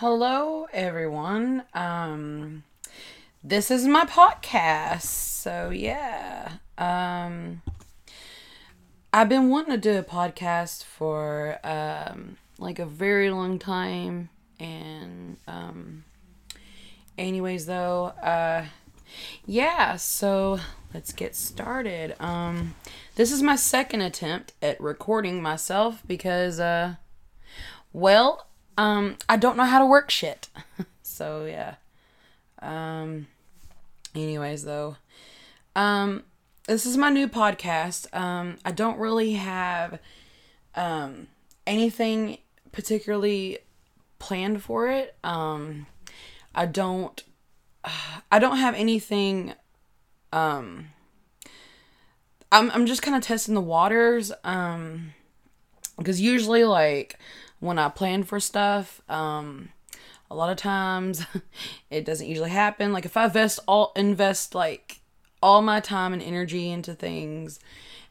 Hello, everyone. Um, this is my podcast. So yeah, um, I've been wanting to do a podcast for um, like a very long time, and um, anyways, though, uh, yeah. So let's get started. Um, this is my second attempt at recording myself because uh, well, um, I don't know how to work shit. so yeah. Um anyways though. Um this is my new podcast. Um I don't really have um anything particularly planned for it. Um I don't I don't have anything um I'm I'm just kind of testing the waters um because usually like when I plan for stuff. Um, a lot of times it doesn't usually happen. Like if I invest all invest like all my time and energy into things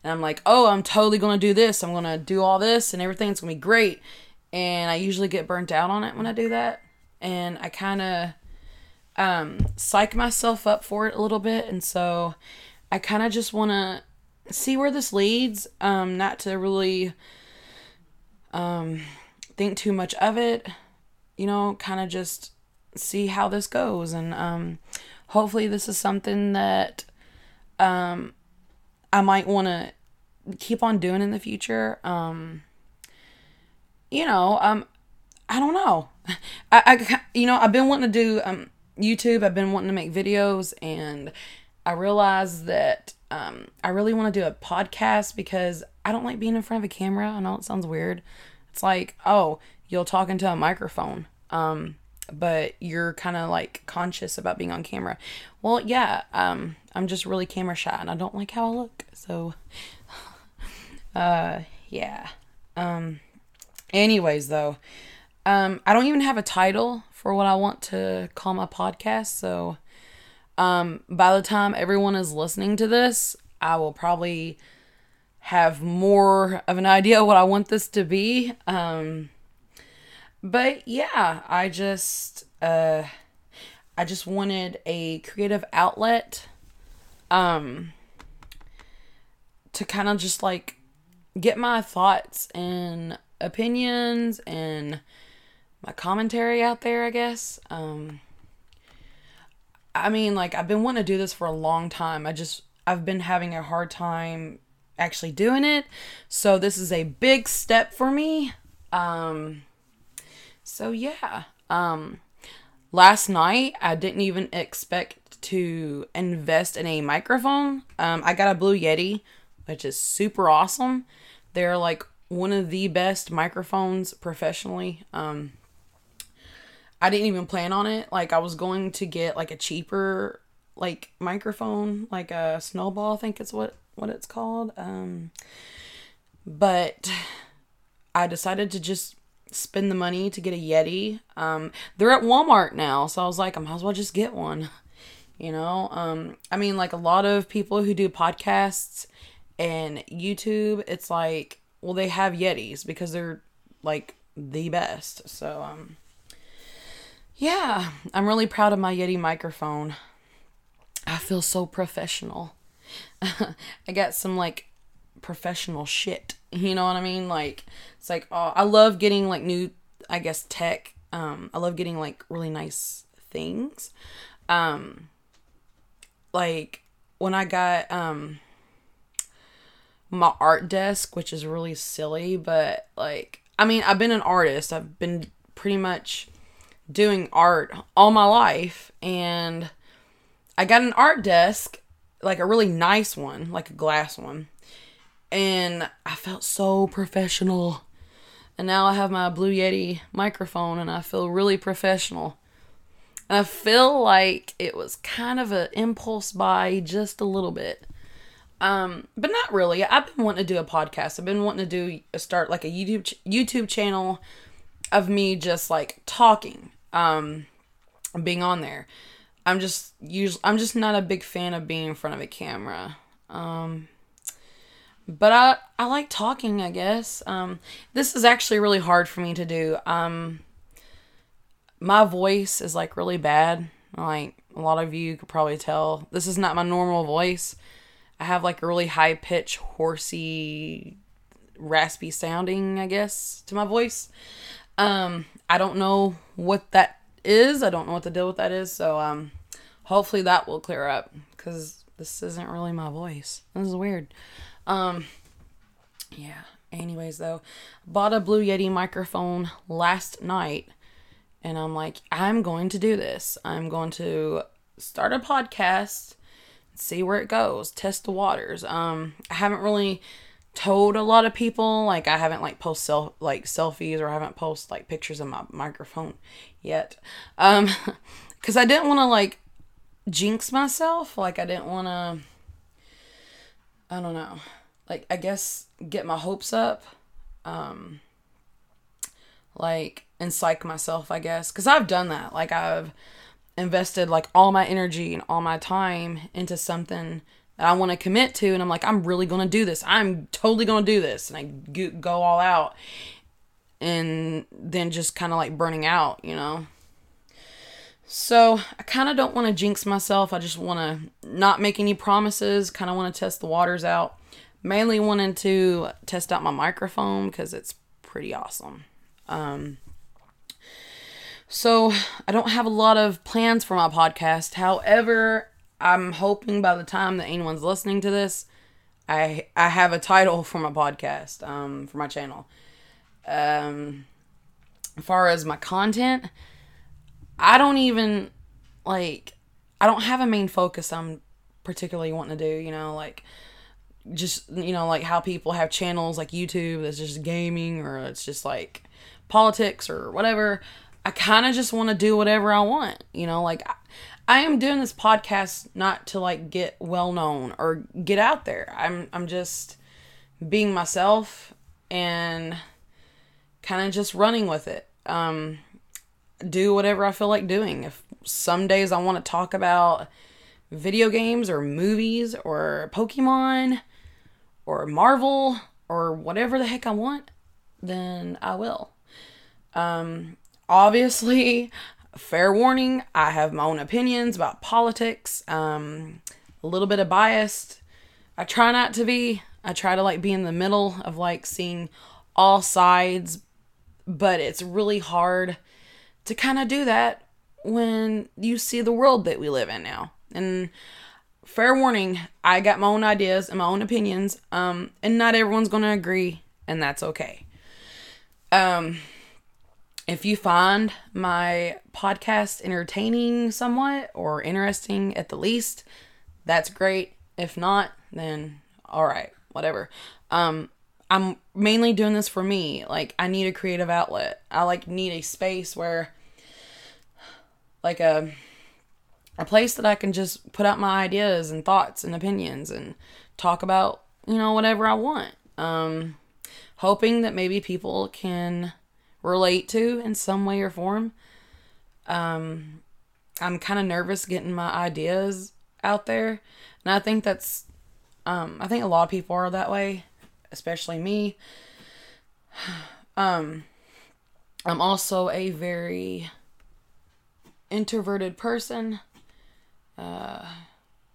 and I'm like, "Oh, I'm totally going to do this. I'm going to do all this and everything's going to be great." And I usually get burnt out on it when I do that. And I kind of um psych myself up for it a little bit and so I kind of just want to see where this leads um not to really um think too much of it. You know, kind of just see how this goes. And um, hopefully, this is something that um, I might want to keep on doing in the future. Um, you know, um, I don't know. I, I, you know, I've been wanting to do um, YouTube. I've been wanting to make videos, and I realized that um, I really want to do a podcast because I don't like being in front of a camera. I know it sounds weird, it's like, oh, you'll talk into a microphone. Um, but you're kind of like conscious about being on camera. Well, yeah, um, I'm just really camera shy and I don't like how I look. So, uh, yeah. Um, anyways, though, um, I don't even have a title for what I want to call my podcast. So, um, by the time everyone is listening to this, I will probably have more of an idea what I want this to be. Um, but yeah, I just uh, I just wanted a creative outlet um, to kind of just like get my thoughts and opinions and my commentary out there, I guess. Um, I mean, like I've been wanting to do this for a long time. I just I've been having a hard time actually doing it. So this is a big step for me. Um so yeah. Um last night I didn't even expect to invest in a microphone. Um I got a Blue Yeti, which is super awesome. They're like one of the best microphones professionally. Um I didn't even plan on it. Like I was going to get like a cheaper like microphone, like a snowball, I think it's what what it's called. Um, but I decided to just spend the money to get a Yeti. Um, they're at Walmart now, so I was like, I might as well just get one. You know, um, I mean, like a lot of people who do podcasts and YouTube, it's like, well, they have Yetis because they're like the best. So, um, yeah, I'm really proud of my Yeti microphone. I feel so professional. I got some like professional shit. You know what I mean? Like it's like oh, I love getting like new I guess tech. Um I love getting like really nice things. Um like when I got um my art desk, which is really silly, but like I mean, I've been an artist. I've been pretty much doing art all my life and I got an art desk like a really nice one, like a glass one. And I felt so professional. And now I have my Blue Yeti microphone and I feel really professional. And I feel like it was kind of an impulse buy just a little bit. Um, but not really. I've been wanting to do a podcast. I've been wanting to do a start like a YouTube ch- YouTube channel of me just like talking, um, being on there. I'm just usually I'm just not a big fan of being in front of a camera. Um, but I I like talking, I guess. Um, this is actually really hard for me to do. Um, my voice is like really bad. Like a lot of you could probably tell, this is not my normal voice. I have like a really high pitch, horsey, raspy sounding, I guess, to my voice. Um, I don't know what that is. I don't know what the deal with that is. So, um, hopefully that will clear up because this isn't really my voice. This is weird. Um, yeah. Anyways, though, bought a Blue Yeti microphone last night, and I'm like, I'm going to do this. I'm going to start a podcast, see where it goes, test the waters. Um, I haven't really told a lot of people like I haven't like post self like selfies or I haven't post like pictures of my microphone yet. Um, because I didn't want to like jinx myself. Like I didn't want to. I don't know like I guess get my hopes up um like and psych myself I guess cuz I've done that like I've invested like all my energy and all my time into something that I want to commit to and I'm like I'm really going to do this. I'm totally going to do this and I go all out and then just kind of like burning out, you know. So, I kind of don't want to jinx myself. I just want to not make any promises, kind of want to test the waters out mainly wanted to test out my microphone because it's pretty awesome. Um, so I don't have a lot of plans for my podcast. However, I'm hoping by the time that anyone's listening to this, I I have a title for my podcast, um, for my channel. Um, as far as my content, I don't even like I don't have a main focus I'm particularly wanting to do, you know, like just you know like how people have channels like YouTube that's just gaming or it's just like politics or whatever. I kind of just want to do whatever I want, you know, like I, I am doing this podcast not to like get well known or get out there. I'm I'm just being myself and kind of just running with it. Um do whatever I feel like doing. If some days I want to talk about video games or movies or Pokemon, or Marvel or whatever the heck I want, then I will. Um, obviously, fair warning, I have my own opinions about politics, um, a little bit of biased. I try not to be. I try to like be in the middle of like seeing all sides, but it's really hard to kind of do that when you see the world that we live in now. And fair warning, I got my own ideas and my own opinions, um, and not everyone's gonna agree, and that's okay. Um, if you find my podcast entertaining somewhat or interesting at the least, that's great. If not, then all right, whatever. Um, I'm mainly doing this for me. Like I need a creative outlet. I like need a space where like a a place that I can just put out my ideas and thoughts and opinions and talk about, you know, whatever I want. Um, hoping that maybe people can relate to in some way or form. Um, I'm kind of nervous getting my ideas out there, and I think that's, um, I think a lot of people are that way, especially me. Um, I'm also a very introverted person. Uh,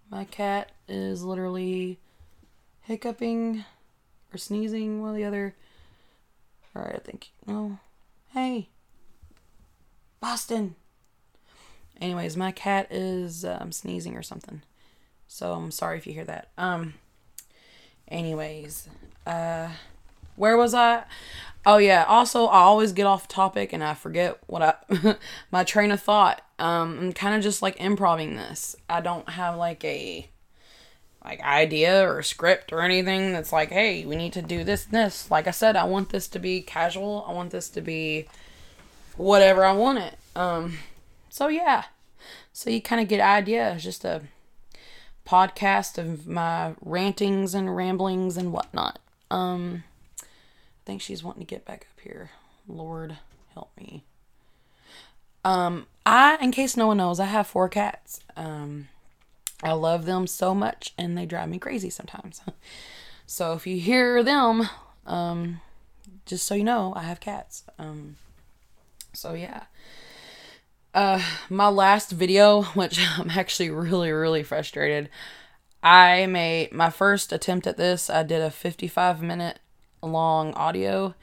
my cat is literally hiccuping or sneezing while the other. Alright, I think. No. Hey! Boston! Anyways, my cat is um, sneezing or something. So I'm sorry if you hear that. Um. Anyways, uh, where was I? Oh yeah. Also, I always get off topic and I forget what I my train of thought. Um, I'm kind of just like improving this. I don't have like a like idea or script or anything that's like, hey, we need to do this this. Like I said, I want this to be casual. I want this to be whatever I want it. Um, so yeah. So you kind of get idea. It's just a podcast of my rantings and ramblings and whatnot. Um, I think she's wanting to get back up here. Lord help me. Um, I, in case no one knows, I have four cats. Um, I love them so much, and they drive me crazy sometimes. so if you hear them, um, just so you know, I have cats. Um, so yeah. Uh, my last video, which I'm actually really, really frustrated. I made my first attempt at this. I did a 55 minute long audio,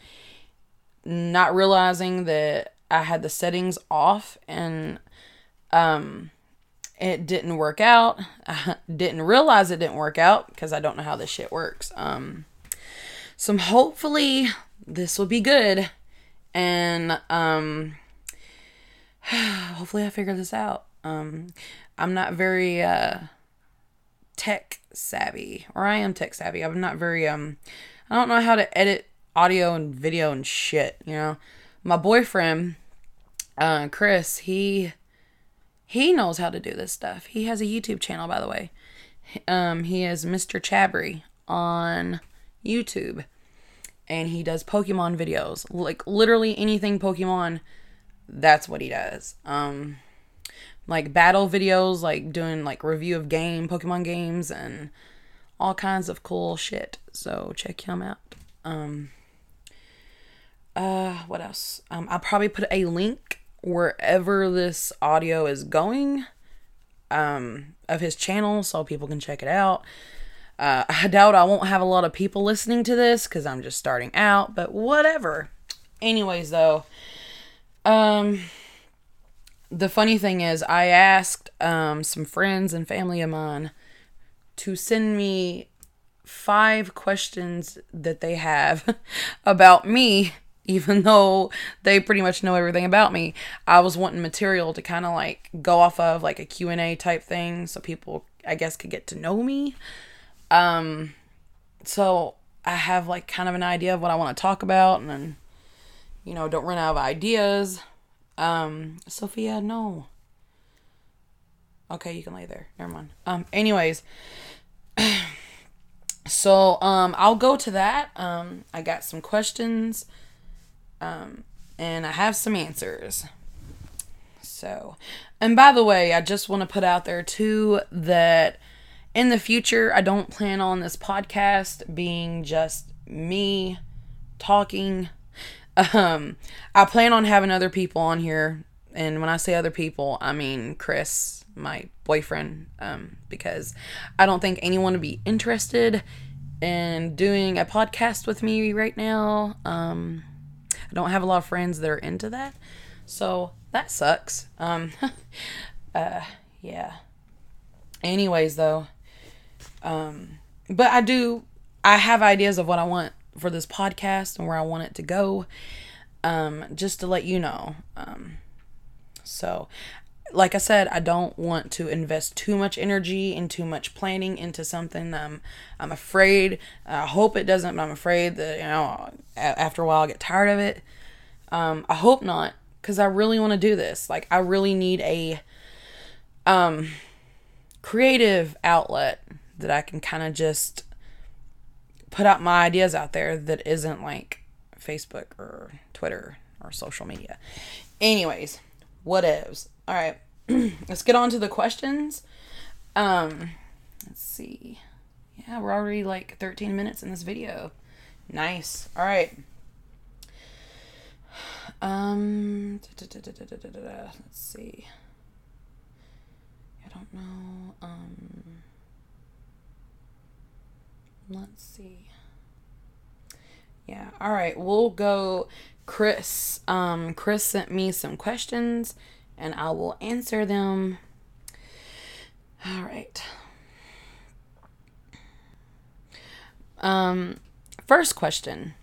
not realizing that I had the settings off and um it didn't work out. I didn't realize it didn't work out because I don't know how this shit works. Um so hopefully this will be good and um hopefully I figure this out. Um I'm not very uh tech savvy or I am tech savvy. I'm not very um I don't know how to edit audio and video and shit, you know. My boyfriend uh Chris, he he knows how to do this stuff. He has a YouTube channel by the way. Um he is Mr. Chabry on YouTube and he does Pokemon videos. Like literally anything Pokemon that's what he does. Um like battle videos, like doing like review of game, Pokemon games, and all kinds of cool shit. So check him out. Um, uh, what else? Um, I'll probably put a link wherever this audio is going, um, of his channel so people can check it out. Uh, I doubt I won't have a lot of people listening to this because I'm just starting out, but whatever. Anyways, though, um, the funny thing is, I asked um, some friends and family of mine to send me five questions that they have about me even though they pretty much know everything about me. I was wanting material to kind of like go off of like a q&a type thing so people i guess could get to know me. Um so i have like kind of an idea of what i want to talk about and then you know don't run out of ideas um, Sophia, no. Okay, you can lay there. Never mind. Um, anyways, so um, I'll go to that. Um, I got some questions. Um, and I have some answers. So, and by the way, I just want to put out there too that in the future, I don't plan on this podcast being just me talking um, I plan on having other people on here, and when I say other people, I mean Chris, my boyfriend, um, because I don't think anyone would be interested in doing a podcast with me right now. Um, I don't have a lot of friends that are into that, so that sucks. Um, uh, yeah. Anyways, though, um, but I do. I have ideas of what I want for this podcast and where I want it to go. Um, just to let you know. Um, so, like I said, I don't want to invest too much energy and too much planning into something. I'm afraid. I hope it doesn't, but I'm afraid that you know after a while I'll get tired of it. Um, I hope not, because I really want to do this. Like I really need a um creative outlet that I can kind of just put out my ideas out there that isn't like Facebook or Twitter or social media. Anyways, what whatevs. All right, let's get on to the questions. Um, let's see. Yeah, we're already like 13 minutes in this video. Nice. All right. Um, let's see. I don't know. Um, let's see. Yeah. All right. We'll go. Chris. Um, Chris sent me some questions, and I will answer them. All right. Um, first question.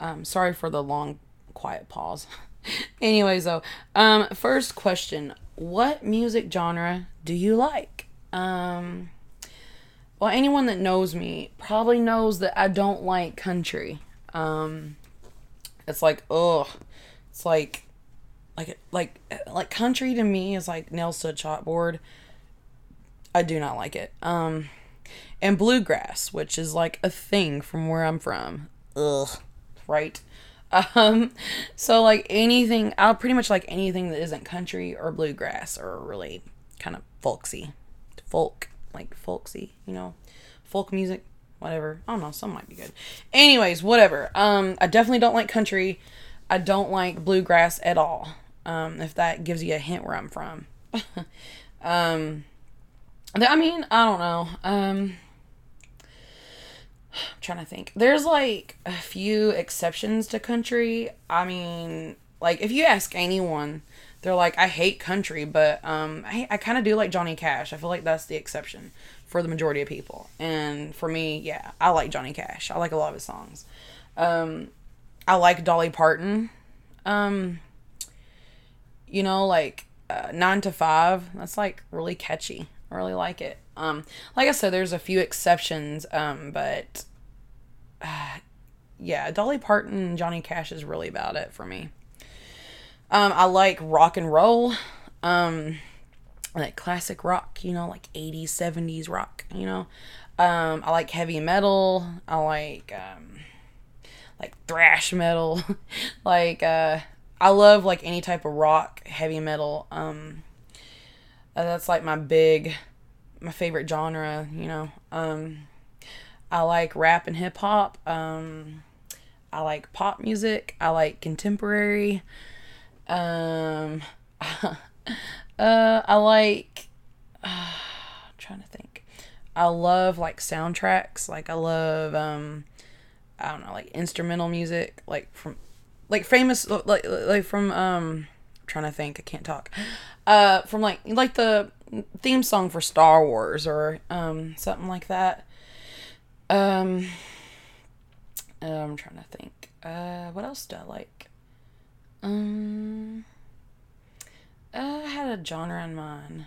Um, sorry for the long, quiet pause. Anyways, though, um, first question: What music genre do you like? Um, well, anyone that knows me probably knows that I don't like country. Um, it's like, ugh, it's like, like, like, like country to me is like nails to a chalkboard. I do not like it. Um, and bluegrass, which is like a thing from where I'm from. Ugh, right. Um, so like anything, I'll pretty much like anything that isn't country or bluegrass or really kind of folksy, folk like folksy, you know, folk music, whatever. I don't know, some might be good. Anyways, whatever. Um, I definitely don't like country. I don't like bluegrass at all. Um, if that gives you a hint where I'm from. um, I mean, I don't know. Um, I'm trying to think. There's like a few exceptions to country. I mean, like if you ask anyone, they're like, I hate country, but um, I, I kind of do like Johnny Cash. I feel like that's the exception for the majority of people. And for me, yeah, I like Johnny Cash. I like a lot of his songs. Um, I like Dolly Parton. Um, you know, like uh, nine to five. That's like really catchy. I really like it. Um, like I said, there's a few exceptions, um, but uh, yeah, Dolly Parton and Johnny Cash is really about it for me. Um, I like rock and roll, um, like classic rock, you know, like 80s, 70s rock, you know. Um, I like heavy metal. I like um, like thrash metal. like uh, I love like any type of rock, heavy metal. Um, uh, that's like my big, my favorite genre. You know. Um, I like rap and hip hop. Um, I like pop music. I like contemporary. Um, uh, I like. Uh, I'm trying to think. I love like soundtracks. Like I love um, I don't know, like instrumental music, like from, like famous, like like from um, I'm trying to think. I can't talk. Uh, from like like the theme song for Star Wars or um something like that. Um, uh, I'm trying to think. Uh, what else do I like? Um, uh, I had a genre in mind.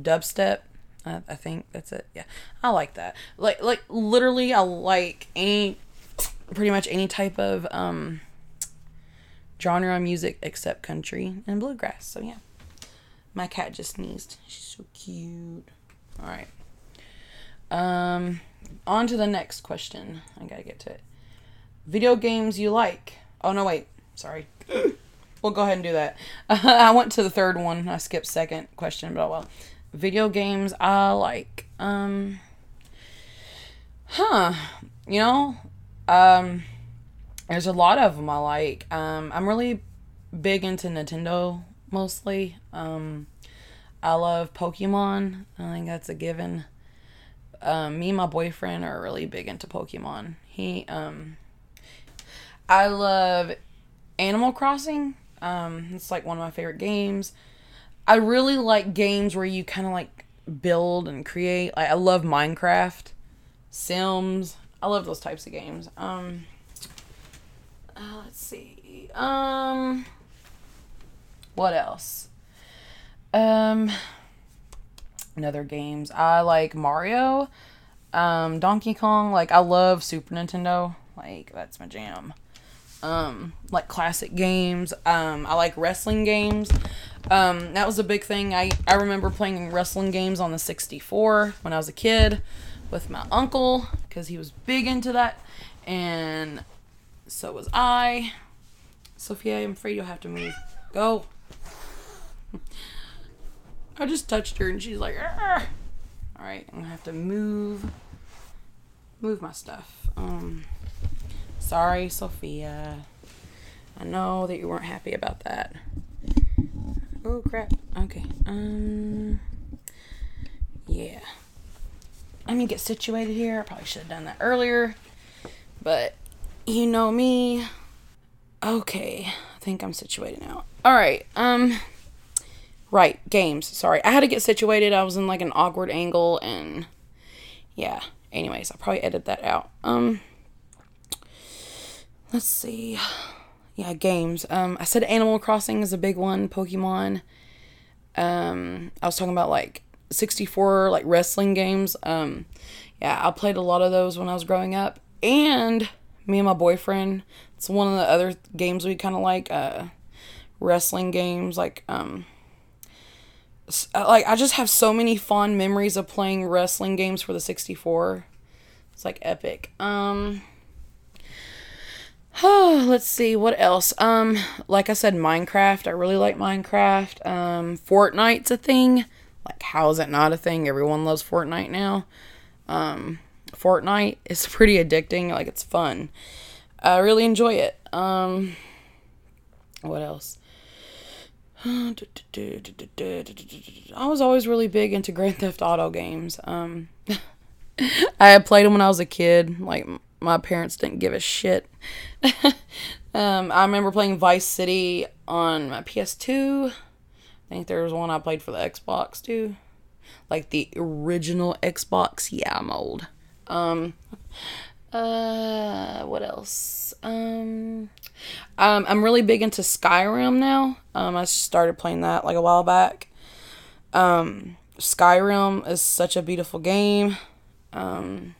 Dubstep. I, I think that's it. Yeah, I like that. Like, like literally, I like any, pretty much any type of um genre music except country and bluegrass. So yeah, my cat just sneezed. She's so cute. All right. Um, on to the next question. I gotta get to it. Video games you like? Oh no, wait. Sorry. we'll go ahead and do that. I went to the third one. I skipped second question, but oh well. Video games I like. Um. Huh. You know, um, there's a lot of them I like. Um, I'm really big into Nintendo mostly. Um, I love Pokemon. I think that's a given um, me and my boyfriend are really big into Pokemon. He, um, I love Animal Crossing. Um, it's like one of my favorite games. I really like games where you kind of like build and create. Like I love Minecraft, Sims. I love those types of games. Um, uh, let's see. Um, what else? Um in other games. I like Mario, um, Donkey Kong. Like I love Super Nintendo. Like that's my jam. Um, like classic games. Um, I like wrestling games. Um, that was a big thing. I I remember playing wrestling games on the 64 when I was a kid with my uncle because he was big into that, and so was I. Sophia, I'm afraid you'll have to move. Go. I just touched her and she's like, all right, I'm gonna have to move, move my stuff. Um, sorry, Sophia. I know that you weren't happy about that. Oh crap. Okay. Um. Yeah. Let me get situated here. I probably should have done that earlier, but you know me. Okay, I think I'm situated now. All right. Um. Right, games. Sorry. I had to get situated. I was in like an awkward angle and yeah. Anyways, I'll probably edit that out. Um Let's see. Yeah, games. Um I said Animal Crossing is a big one, Pokemon. Um I was talking about like 64 like wrestling games. Um yeah, I played a lot of those when I was growing up. And me and my boyfriend, it's one of the other games we kind of like uh wrestling games like um uh, like I just have so many fond memories of playing wrestling games for the 64. It's like epic. Um let's see what else. Um like I said Minecraft. I really like Minecraft. Um Fortnite's a thing. Like how is it not a thing? Everyone loves Fortnite now. Um Fortnite is pretty addicting. Like it's fun. I really enjoy it. Um what else? I was always really big into Grand Theft Auto games. Um, I played them when I was a kid. Like my parents didn't give a shit. um, I remember playing Vice City on my PS2. I think there was one I played for the Xbox too, like the original Xbox. Yeah, I'm old. Um, uh, what else? Um, um, I'm really big into Skyrim now. Um, I started playing that like a while back. Um, Skyrim is such a beautiful game. Um,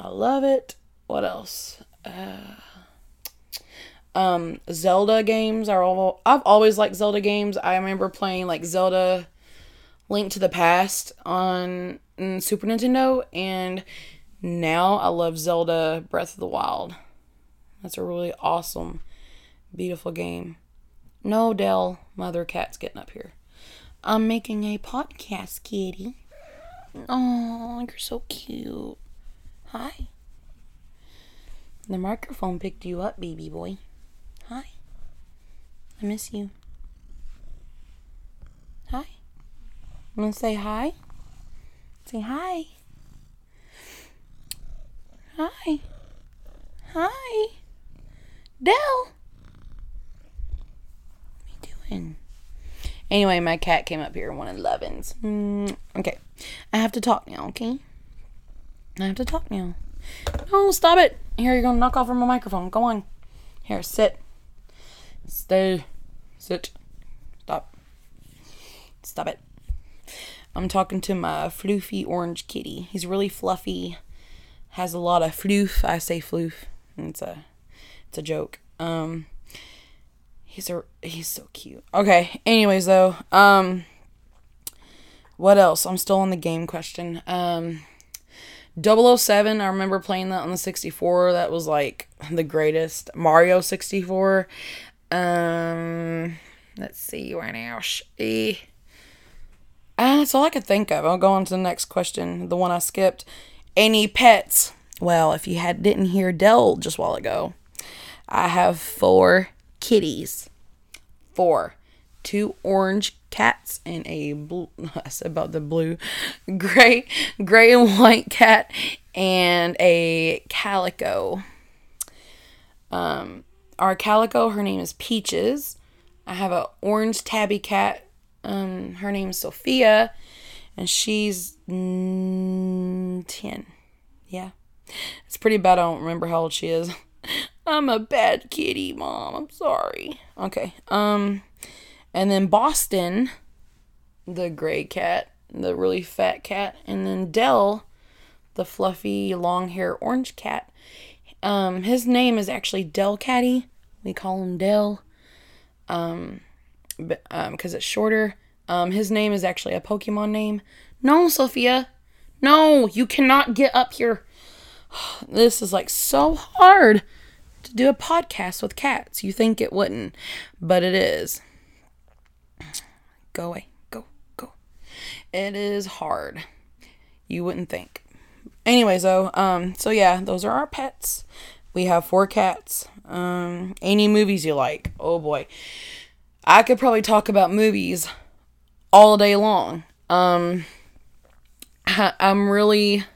I love it. What else? Uh, um, Zelda games are all. I've always liked Zelda games. I remember playing like Zelda Link to the Past on Super Nintendo, and now I love Zelda Breath of the Wild. That's a really awesome, beautiful game. No, Dell, mother cat's getting up here. I'm making a podcast, kitty. Oh, you're so cute. Hi. The microphone picked you up, baby boy. Hi. I miss you. Hi. I'm gonna say hi. Say hi. Hi. Hi. Dell. What are you doing? Anyway, my cat came up here and wanted lovins. Mm, okay. I have to talk now, okay? I have to talk now. No, stop it. Here, you're to knock off my microphone. Go on. Here, sit. Stay. Sit. Stop. Stop it. I'm talking to my floofy orange kitty. He's really fluffy. Has a lot of floof. I say floof. It's a it's a joke. Um he's a he's so cute. Okay, anyways though, um what else? I'm still on the game question. Um 007, I remember playing that on the 64. That was like the greatest. Mario 64. Um, let's see where now. Uh, that's all I could think of. I'll go on to the next question, the one I skipped. Any pets? Well, if you had didn't hear Dell just a while ago, I have four kitties. Four two orange cats and a blue I said about the blue gray gray and white cat and a calico. Um our calico, her name is Peaches. I have an orange tabby cat. Um her name's Sophia and she's mm, 10. Yeah. It's pretty bad I don't remember how old she is. I'm a bad kitty, mom. I'm sorry. Okay. Um and then Boston, the gray cat, the really fat cat, and then Dell, the fluffy long hair orange cat. Um, his name is actually Delcatty. We call him Dell. Um, but, um, it's shorter. Um, his name is actually a Pokemon name. No, Sophia. No, you cannot get up here. This is like so hard to do a podcast with cats. You think it wouldn't, but it is. Go away. Go, go. It is hard. You wouldn't think. Anyways, though, um, so yeah, those are our pets. We have four cats. Um, any movies you like? Oh boy. I could probably talk about movies all day long. Um, I'm really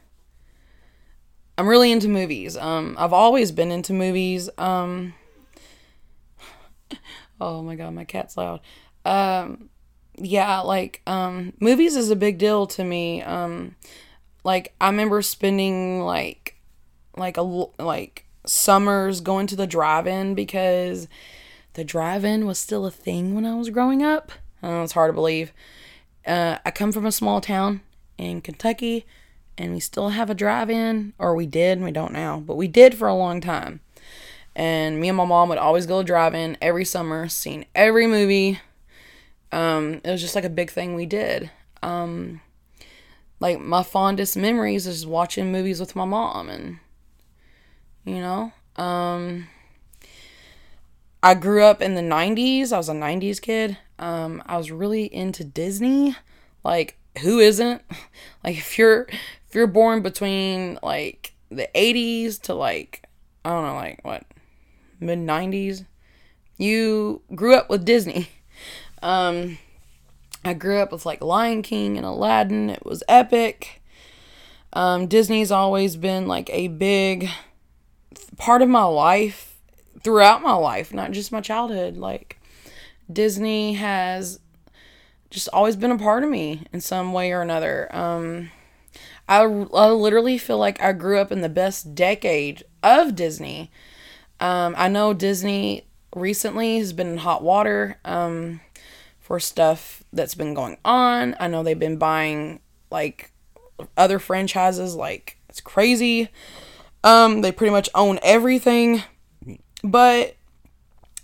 I'm really into movies. Um, I've always been into movies. Um, oh my god, my cat's loud. Um, yeah, like um movies is a big deal to me. Um like I remember spending like like a like summers going to the drive-in because the drive-in was still a thing when I was growing up. Uh, it's hard to believe. Uh, I come from a small town in Kentucky, and we still have a drive-in, or we did. We don't now, but we did for a long time. And me and my mom would always go drive-in every summer, seeing every movie um, it was just like a big thing we did. Um, like my fondest memories is watching movies with my mom and you know? Um, i grew up in the 90s i was a 90s kid. Um, i was really into disney. Like who isn't? Like if you're if you're born between like the 80s to like i don't know like what mid 90s you grew up with disney Um, I grew up with like Lion King and Aladdin. It was epic. Um, Disney's always been like a big part of my life throughout my life, not just my childhood. Like Disney has just always been a part of me in some way or another. Um, I, I literally feel like I grew up in the best decade of Disney. Um, I know Disney recently has been in hot water um, for stuff that's been going on. I know they've been buying like other franchises like it's crazy. Um, they pretty much own everything. But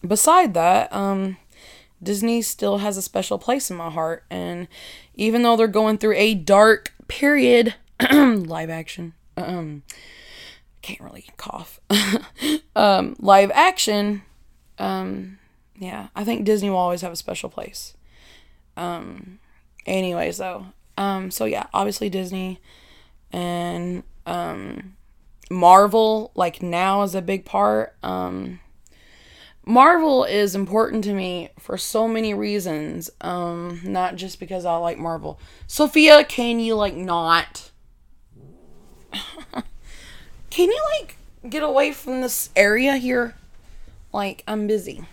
beside that, um, Disney still has a special place in my heart. And even though they're going through a dark period, live action, um, can't really cough. um, live action, um, yeah, I think Disney will always have a special place. Um, anyways, though, um, so yeah, obviously Disney and um, Marvel, like now, is a big part. Um, Marvel is important to me for so many reasons. Um, not just because I like Marvel. Sophia, can you like not? can you like get away from this area here? Like I'm busy.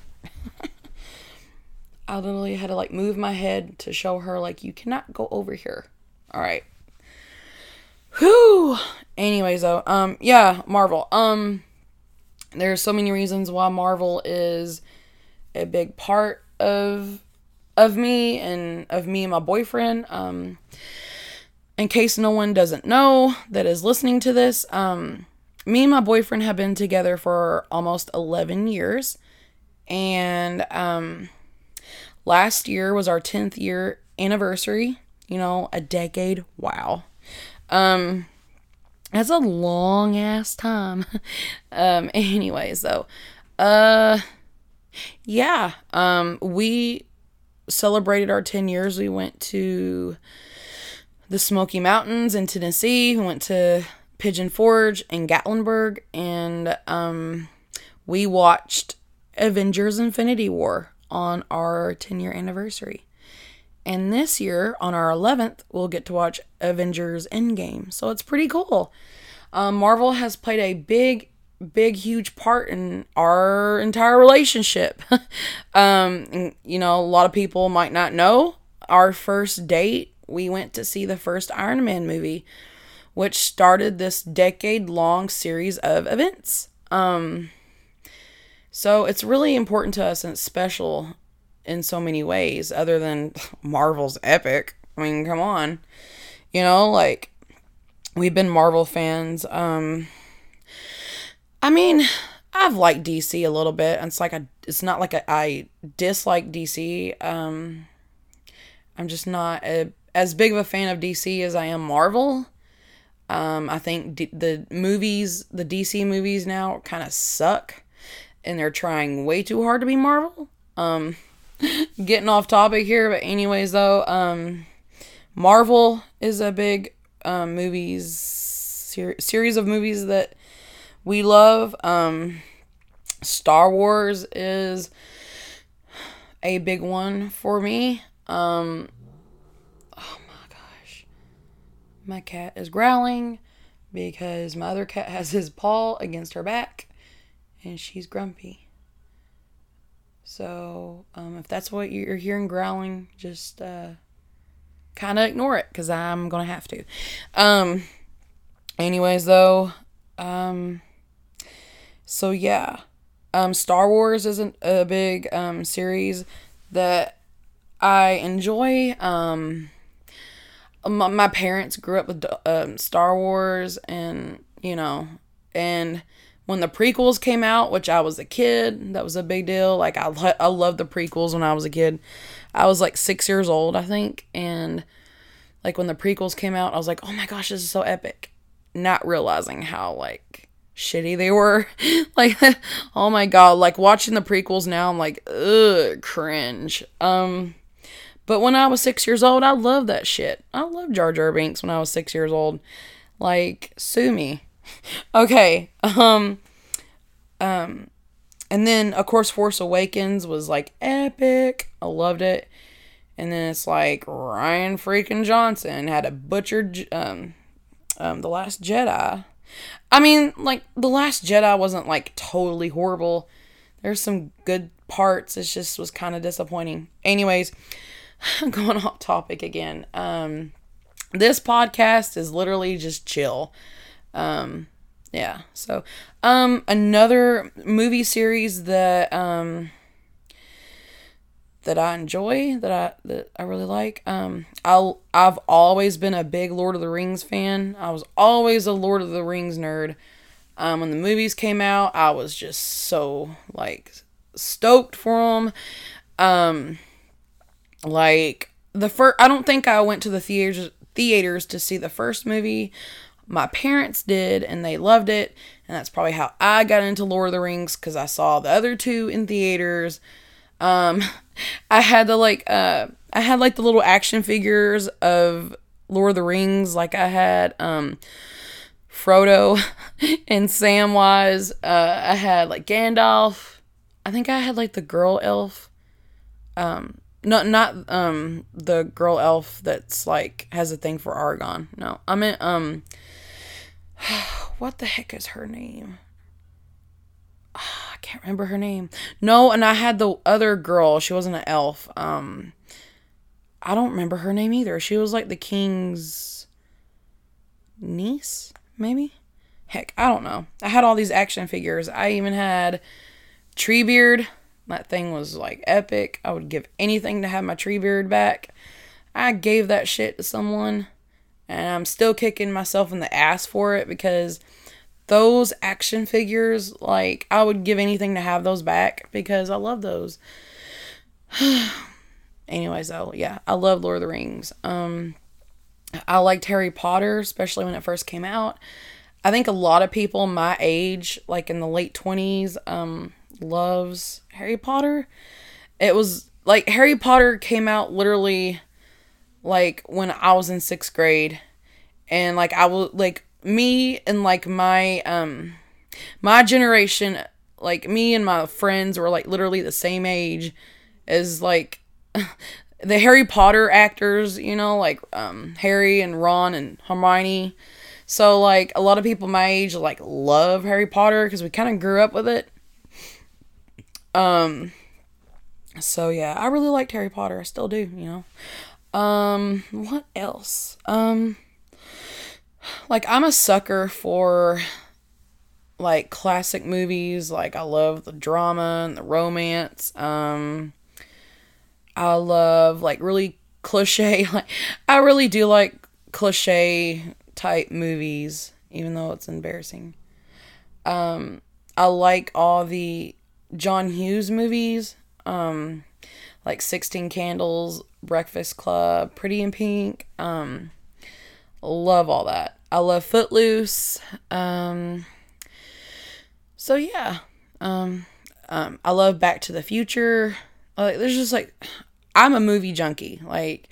I literally had to like move my head to show her like you cannot go over here. All right. Whew. Anyways, though, um, yeah, Marvel. Um, there's so many reasons why Marvel is a big part of of me and of me and my boyfriend. Um, in case no one doesn't know that is listening to this, um, me and my boyfriend have been together for almost 11 years, and um Last year was our 10th year anniversary, you know, a decade. Wow. Um that's a long ass time. um anyways though. Uh yeah, um we celebrated our 10 years. We went to the Smoky Mountains in Tennessee. We went to Pigeon Forge in Gatlinburg and um we watched Avengers Infinity War on our 10 year anniversary. And this year, on our 11th, we'll get to watch Avengers Endgame. So it's pretty cool. Um, Marvel has played a big, big, huge part in our entire relationship. um, you know, a lot of people might not know. Our first date, we went to see the first Iron Man movie, which started this decade long series of events. Um, so it's really important to us and it's special in so many ways, other than Marvel's epic. I mean, come on. You know, like we've been Marvel fans. Um I mean, I've liked DC a little bit. And it's like a it's not like a, I dislike DC. Um I'm just not a, as big of a fan of DC as I am Marvel. Um I think D- the movies, the DC movies now kind of suck and they're trying way too hard to be Marvel. Um, getting off topic here, but anyways, though, um, Marvel is a big um, movies ser- series of movies that we love. Um, Star Wars is a big one for me. Um, oh my gosh, my cat is growling because my other cat has his paw against her back and she's grumpy. So, um, if that's what you're hearing growling, just uh, kind of ignore it because I'm to have to. Um, anyways, though, um, so yeah, um, Star Wars isn't a big um, series that I enjoy. Um, my, my parents grew up with um, Star Wars, and you know, and when the prequels came out, which I was a kid, that was a big deal. Like I I loved the prequels when I was a kid. I was like 6 years old, I think, and like when the prequels came out, I was like, "Oh my gosh, this is so epic." Not realizing how like shitty they were. like oh my god, like watching the prequels now, I'm like, "Ugh, cringe." Um but when I was 6 years old, I loved that shit. I loved Jar Jar Binks when I was 6 years old. Like, sue me okay. Um um and then of course Force Awakens was like epic. I loved it. And then it's like Rian freaking Johnson had a butchered um, um, the Last Jedi. I mean, like the Last Jedi wasn't like totally horrible. There's some good parts. It just was kind of disappointing. Anyways, I'm going off topic again. Um, this podcast is literally just chill. Um, yeah. So, um, another movie series that um that I enjoy, that I that I really like. Um, I I've always been a big Lord of the Rings fan. I was always a Lord of the Rings nerd. Um, when the movies came out, I was just so like stoked for them. Um, like the first, I don't think I went to the theaters theaters to see the first movie. My parents did, and they loved it, and that's probably how I got into Lord of the Rings because I saw the other two in theaters. Um, I had the like uh I had like the little action figures of Lord of the Rings. Like I had um Frodo and Samwise. Uh, I had like Gandalf. I think I had like the girl elf. Um, not not um the girl elf that's like has a thing for Aragorn. No, I meant um. What the heck is her name? I can't remember her name. No, and I had the other girl. She wasn't an elf. Um, I don't remember her name either. She was like the king's niece, maybe. Heck, I don't know. I had all these action figures. I even had Treebeard. That thing was like epic. I would give anything to have my Treebeard back. I gave that shit to someone, and I'm still kicking myself in the ass for it because those action figures, like, I would give anything to have those back because I love those. Anyways, though, yeah, I love Lord of the Rings. Um, I liked Harry Potter, especially when it first came out. I think a lot of people my age, like in the late 20s, um, loves Harry Potter. It was like Harry Potter came out literally like when I was in sixth grade. And like I was like me and like my um my generation like me and my friends were like literally the same age as like the Harry Potter actors, you know, like um Harry and Ron and Hermione. So like a lot of people my age like love Harry Potter because we kind of grew up with it. Um so yeah, I really liked Harry Potter. I still do, you know. Um what else? Um like I'm a sucker for like classic movies. Like I love the drama and the romance. Um I love like really cliche like I really do like cliche type movies even though it's embarrassing. Um I like all the John Hughes movies. Um like 16 Candles, Breakfast Club, Pretty in Pink. Um love all that. I love Footloose. Um, so yeah, um, um, I love Back to the Future. Like, there's just like, I'm a movie junkie. Like,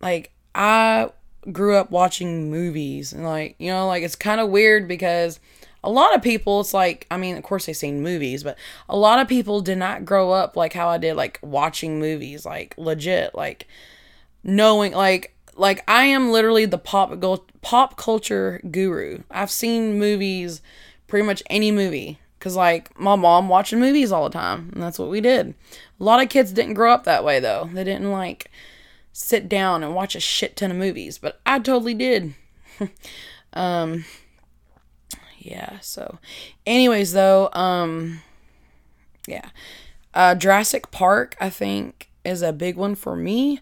like I grew up watching movies, and like, you know, like it's kind of weird because a lot of people, it's like, I mean, of course they've seen movies, but a lot of people did not grow up like how I did, like watching movies, like legit, like knowing, like like I am literally the pop pop culture guru. I've seen movies, pretty much any movie, cause like my mom watching movies all the time, and that's what we did. A lot of kids didn't grow up that way though. They didn't like sit down and watch a shit ton of movies, but I totally did. um, yeah. So, anyways, though, um, yeah, uh, Jurassic Park, I think, is a big one for me.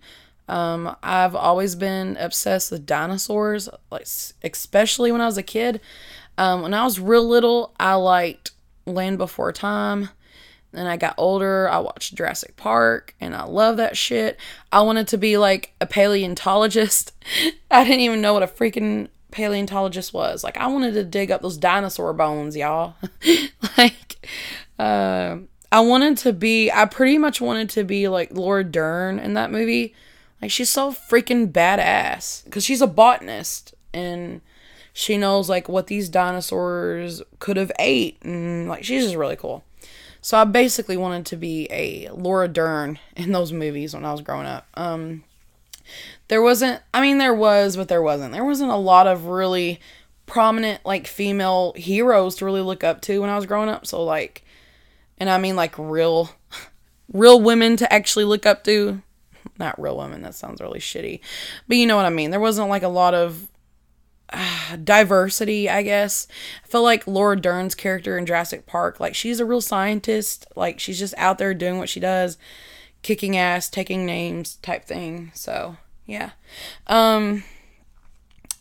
Um, I've always been obsessed with dinosaurs, like especially when I was a kid. Um, when I was real little, I liked Land Before Time. Then I got older, I watched Jurassic Park, and I love that shit. I wanted to be like a paleontologist. I didn't even know what a freaking paleontologist was. Like I wanted to dig up those dinosaur bones, y'all. like, uh, I wanted to be. I pretty much wanted to be like Laura Dern in that movie like she's so freaking badass because she's a botanist and she knows like what these dinosaurs could have ate and like she's just really cool. So I basically wanted to be a Laura Dern in those movies when I was growing up. Um, there wasn't, I mean, there was, but there wasn't. There wasn't a lot of really prominent, like, female heroes to really look up to when I was growing up. So, like, and I mean, like, real, real women to actually look up to. Not real women, that sounds really shitty. But you know what I mean. There wasn't, like, a lot of uh, diversity, I guess. I feel like Laura Dern's character in Jurassic Park, like she's a real scientist, like she's just out there doing what she does, kicking ass, taking names type thing. So, yeah. Um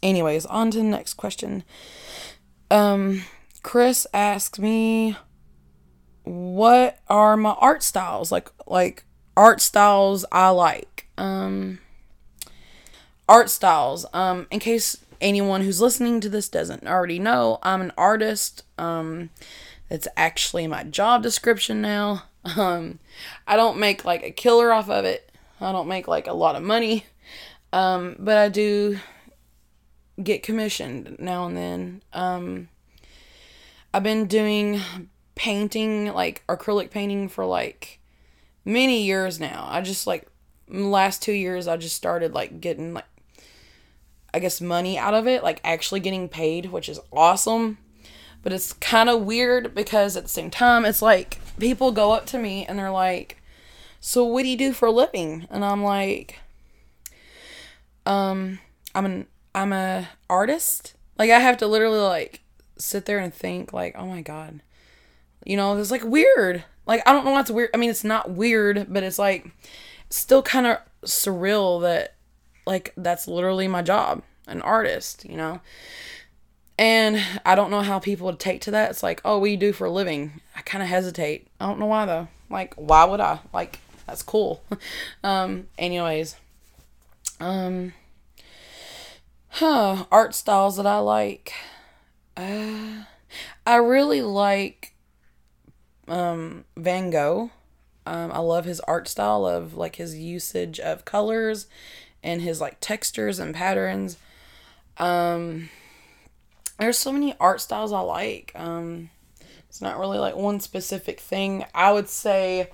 anyways, on to the next question. Um Chris asks me what are my art styles? Like like art styles I like. Um art styles. Um in case anyone who's listening to this doesn't already know, I'm an artist. Um, it's actually my job description now. Um, I don't make like a killer off of it. I don't make like a lot of money. Um, but I do get commissioned now and then. Um, I've been doing painting, like acrylic painting, for like many years now. I just like last two years, I just started like getting like I guess, money out of it, like actually getting paid, which is awesome. But it's kind of weird because at the same time, it's like people go up to me and they're like, So what do you do for a living? And I'm like, um, I'm an I'm a artist. Like I have to literally like sit there and think like, oh my god. You know, it's like weird. Like I don't know what's weird. I mean, it's not weird, but it's like still kind of surreal that like that's literally my job, an artist, you know. And I don't know how people would take to that. It's like, oh, we do for a living? I kind of hesitate. I don't know why though. Like, why would I? Like, that's cool. um, anyways, um, huh, art styles that I like. Uh, I really like um Van Gogh. Um, I love his art style of like his usage of colors and his like textures and patterns. Um, there's so many art styles I like. Um, it's not really like one specific thing. I would say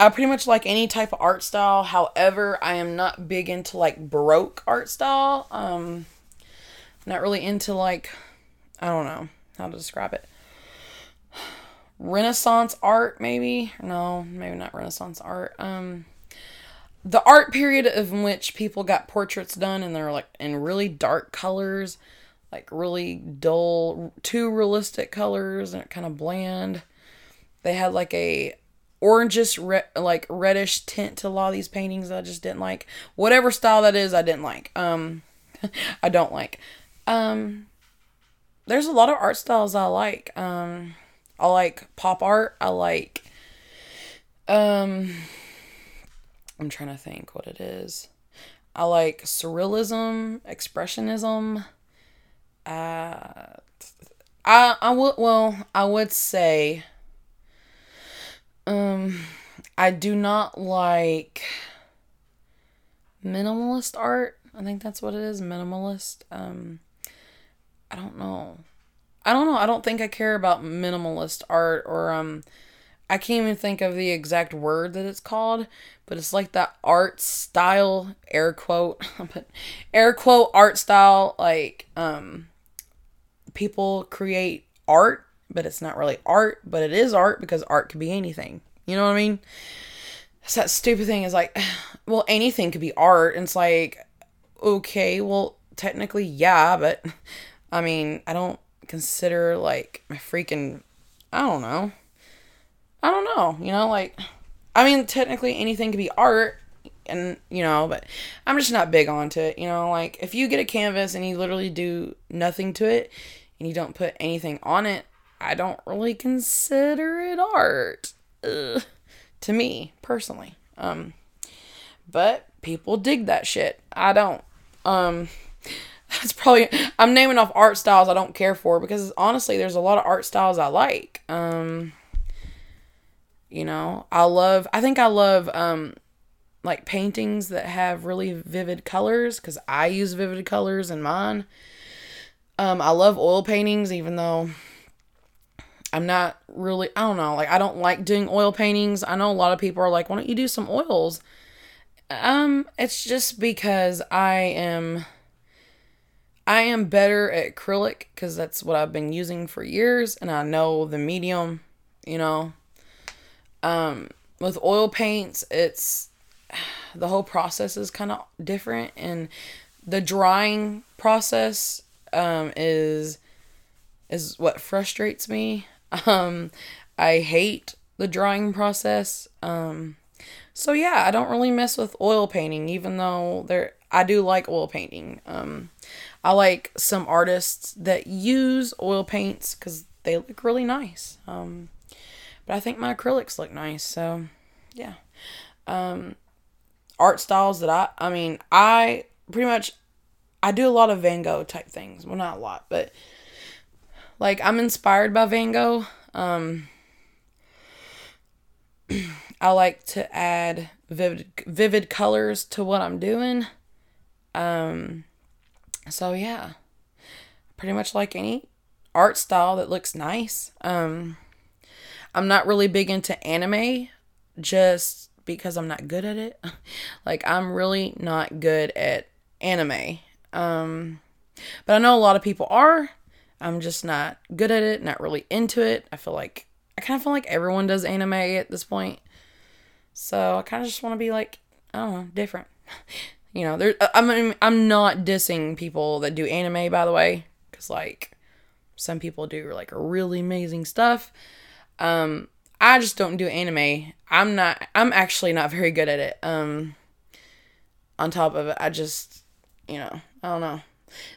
I pretty much like any type of art style. However, I am not big into like baroque art style. Um, not really into like I don't know how to describe it. Renaissance art, maybe? No, maybe not Renaissance art. Um, the art period of which people got portraits done and they're like in really dark colors, like really dull, too realistic colors and kind of bland. They had like a orangish re- like reddish tint to a lot of these paintings I just didn't like. Whatever style that is, I didn't like. Um I don't like. Um there's a lot of art styles I like. Um I like pop art. I like um I'm trying to think what it is. I like surrealism, expressionism. Uh, I I would well I would say. Um, I do not like minimalist art. I think that's what it is, minimalist. Um, I don't know. I don't know. I don't think I care about minimalist art or um I can't even think of the exact word that it's called, but it's like that art style, air quote, but air quote art style, like um people create art, but it's not really art, but it is art because art could be anything. You know what I mean? It's that stupid thing is like, well, anything could be art. And it's like, okay, well, technically, yeah, but I mean, I don't consider like my freaking, I don't know I don't know, you know, like I mean technically anything could be art and you know, but I'm just not big onto it, you know, like if you get a canvas and you literally do nothing to it and you don't put anything on it, I don't really consider it art. Ugh, to me, personally. Um but people dig that shit. I don't. Um that's probably I'm naming off art styles I don't care for because honestly there's a lot of art styles I like. Um you know, I love, I think I love, um, like paintings that have really vivid colors because I use vivid colors in mine. Um, I love oil paintings, even though I'm not really, I don't know, like I don't like doing oil paintings. I know a lot of people are like, why don't you do some oils? Um, it's just because I am I am better at acrylic cuz that's what I've been using for years and I know the medium, you know. Um with oil paints, it's the whole process is kind of different and the drying process um is is what frustrates me. Um I hate the drying process. Um so yeah, I don't really mess with oil painting, even though there I do like oil painting. Um, I like some artists that use oil paints because they look really nice. Um, but I think my acrylics look nice, so yeah. Um, art styles that I I mean I pretty much I do a lot of Van Gogh type things. Well, not a lot, but like I'm inspired by Van Gogh. Um, I like to add vivid vivid colors to what I'm doing. Um so yeah. Pretty much like any art style that looks nice. Um I'm not really big into anime just because I'm not good at it. like I'm really not good at anime. Um but I know a lot of people are. I'm just not good at it, not really into it. I feel like I kind of feel like everyone does anime at this point. So I kind of just want to be like, I don't know, different. you know, there. I mean, I'm not dissing people that do anime, by the way, because like some people do like really amazing stuff. Um, I just don't do anime. I'm not. I'm actually not very good at it. Um, on top of it, I just, you know, I don't know.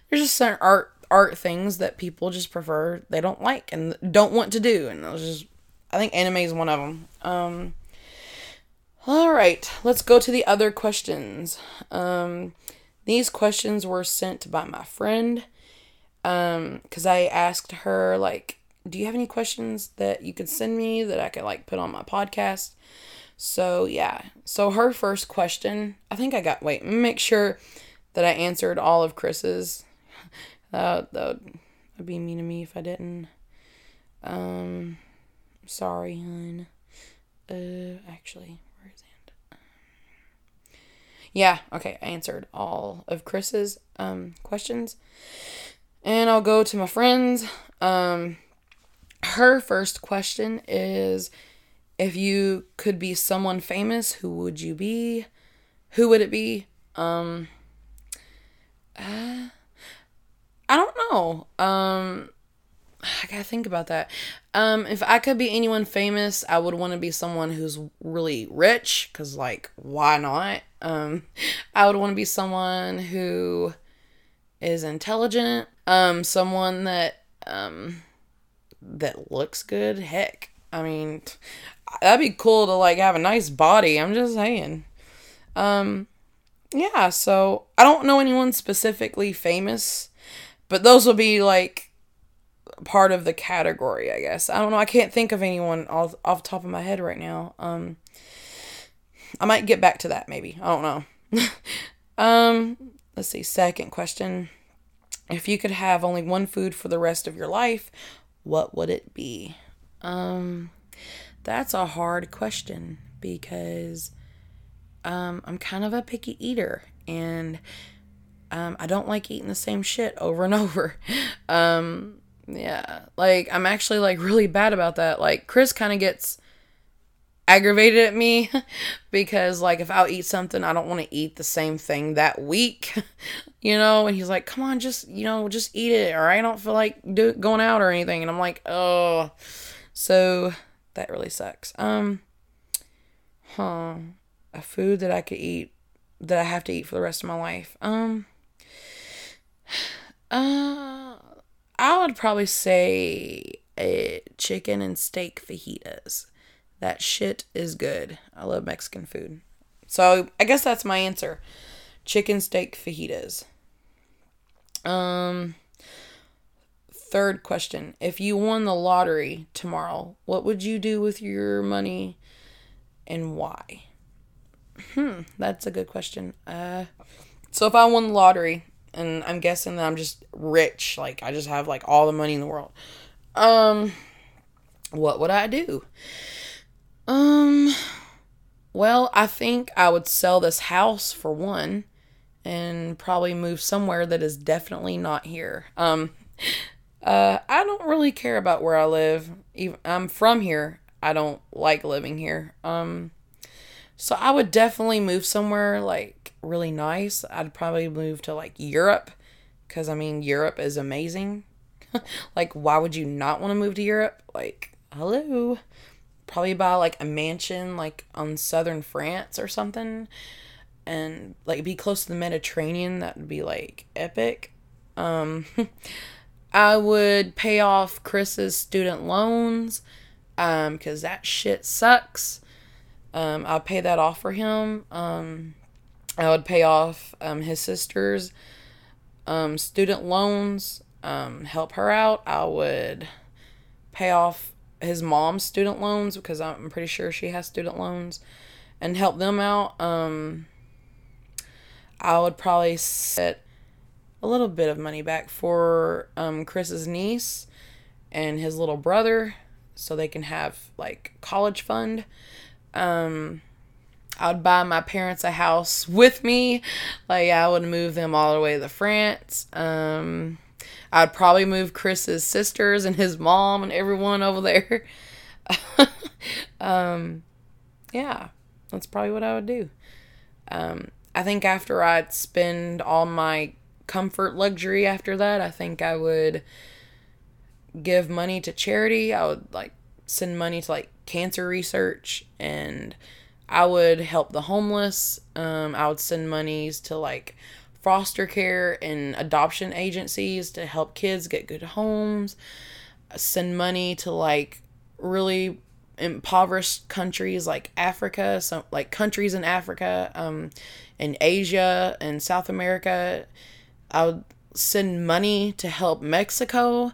There's just certain art art things that people just prefer they don't like and don't want to do and it was just I think anime is one of them. Um all right, let's go to the other questions. Um, these questions were sent by my friend um because I asked her like, do you have any questions that you could send me that I could like put on my podcast? So yeah. So her first question, I think I got wait, make sure that I answered all of Chris's. Uh, that would be mean to me if I didn't. Um, sorry, hun. Uh, actually, yeah, okay, I answered all of Chris's um, questions. And I'll go to my friends. Um, her first question is if you could be someone famous, who would you be? Who would it be? Um, uh, I don't know. Um, I gotta think about that. Um, if I could be anyone famous, I would want to be someone who's really rich, cause like, why not? Um, I would want to be someone who is intelligent. Um, someone that um that looks good. Heck, I mean, that'd be cool to like have a nice body. I'm just saying. Um, yeah. So I don't know anyone specifically famous, but those will be like part of the category, I guess. I don't know. I can't think of anyone off, off top of my head right now. Um, I might get back to that maybe. I don't know. um, let's see. Second question. If you could have only one food for the rest of your life, what would it be? Um, that's a hard question because um, I'm kind of a picky eater and um, I don't like eating the same shit over and over. Um, yeah. Like I'm actually like really bad about that. Like Chris kind of gets aggravated at me because like if I'll eat something, I don't want to eat the same thing that week. you know, and he's like, "Come on, just, you know, just eat it or I don't feel like do, going out or anything." And I'm like, "Oh." So that really sucks. Um huh. A food that I could eat that I have to eat for the rest of my life. Um uh I would probably say a chicken and steak fajitas. That shit is good. I love Mexican food. So I guess that's my answer. Chicken steak fajitas. Um third question. If you won the lottery tomorrow, what would you do with your money and why? Hmm, that's a good question. Uh so if I won the lottery, and I'm guessing that I'm just rich. Like I just have like all the money in the world. Um what would I do? Um, well, I think I would sell this house for one and probably move somewhere that is definitely not here. Um, uh, I don't really care about where I live. Even I'm from here. I don't like living here. Um, so I would definitely move somewhere like really nice. I'd probably move to like Europe because I mean, Europe is amazing. like, why would you not want to move to Europe? Like, hello. Probably buy like a mansion like on southern France or something and like be close to the Mediterranean. That would be like epic. Um, I would pay off Chris's student loans um because that shit sucks. Um, I'll pay that off for him. Um, I would pay off um, his sister's um, student loans, um, help her out. I would pay off his mom's student loans because I'm pretty sure she has student loans and help them out. Um, I would probably set a little bit of money back for um, Chris's niece and his little brother so they can have like college fund. Um, I would buy my parents a house with me. Like I would move them all the way to France. Um, I'd probably move Chris's sisters and his mom and everyone over there. um, yeah, that's probably what I would do. Um, I think after I'd spend all my comfort luxury after that, I think I would give money to charity. I would like send money to like cancer research and I would help the homeless. Um, I would send monies to like foster care and adoption agencies to help kids get good homes. Send money to like really impoverished countries like Africa, some like countries in Africa, um, in Asia and South America. I would send money to help Mexico.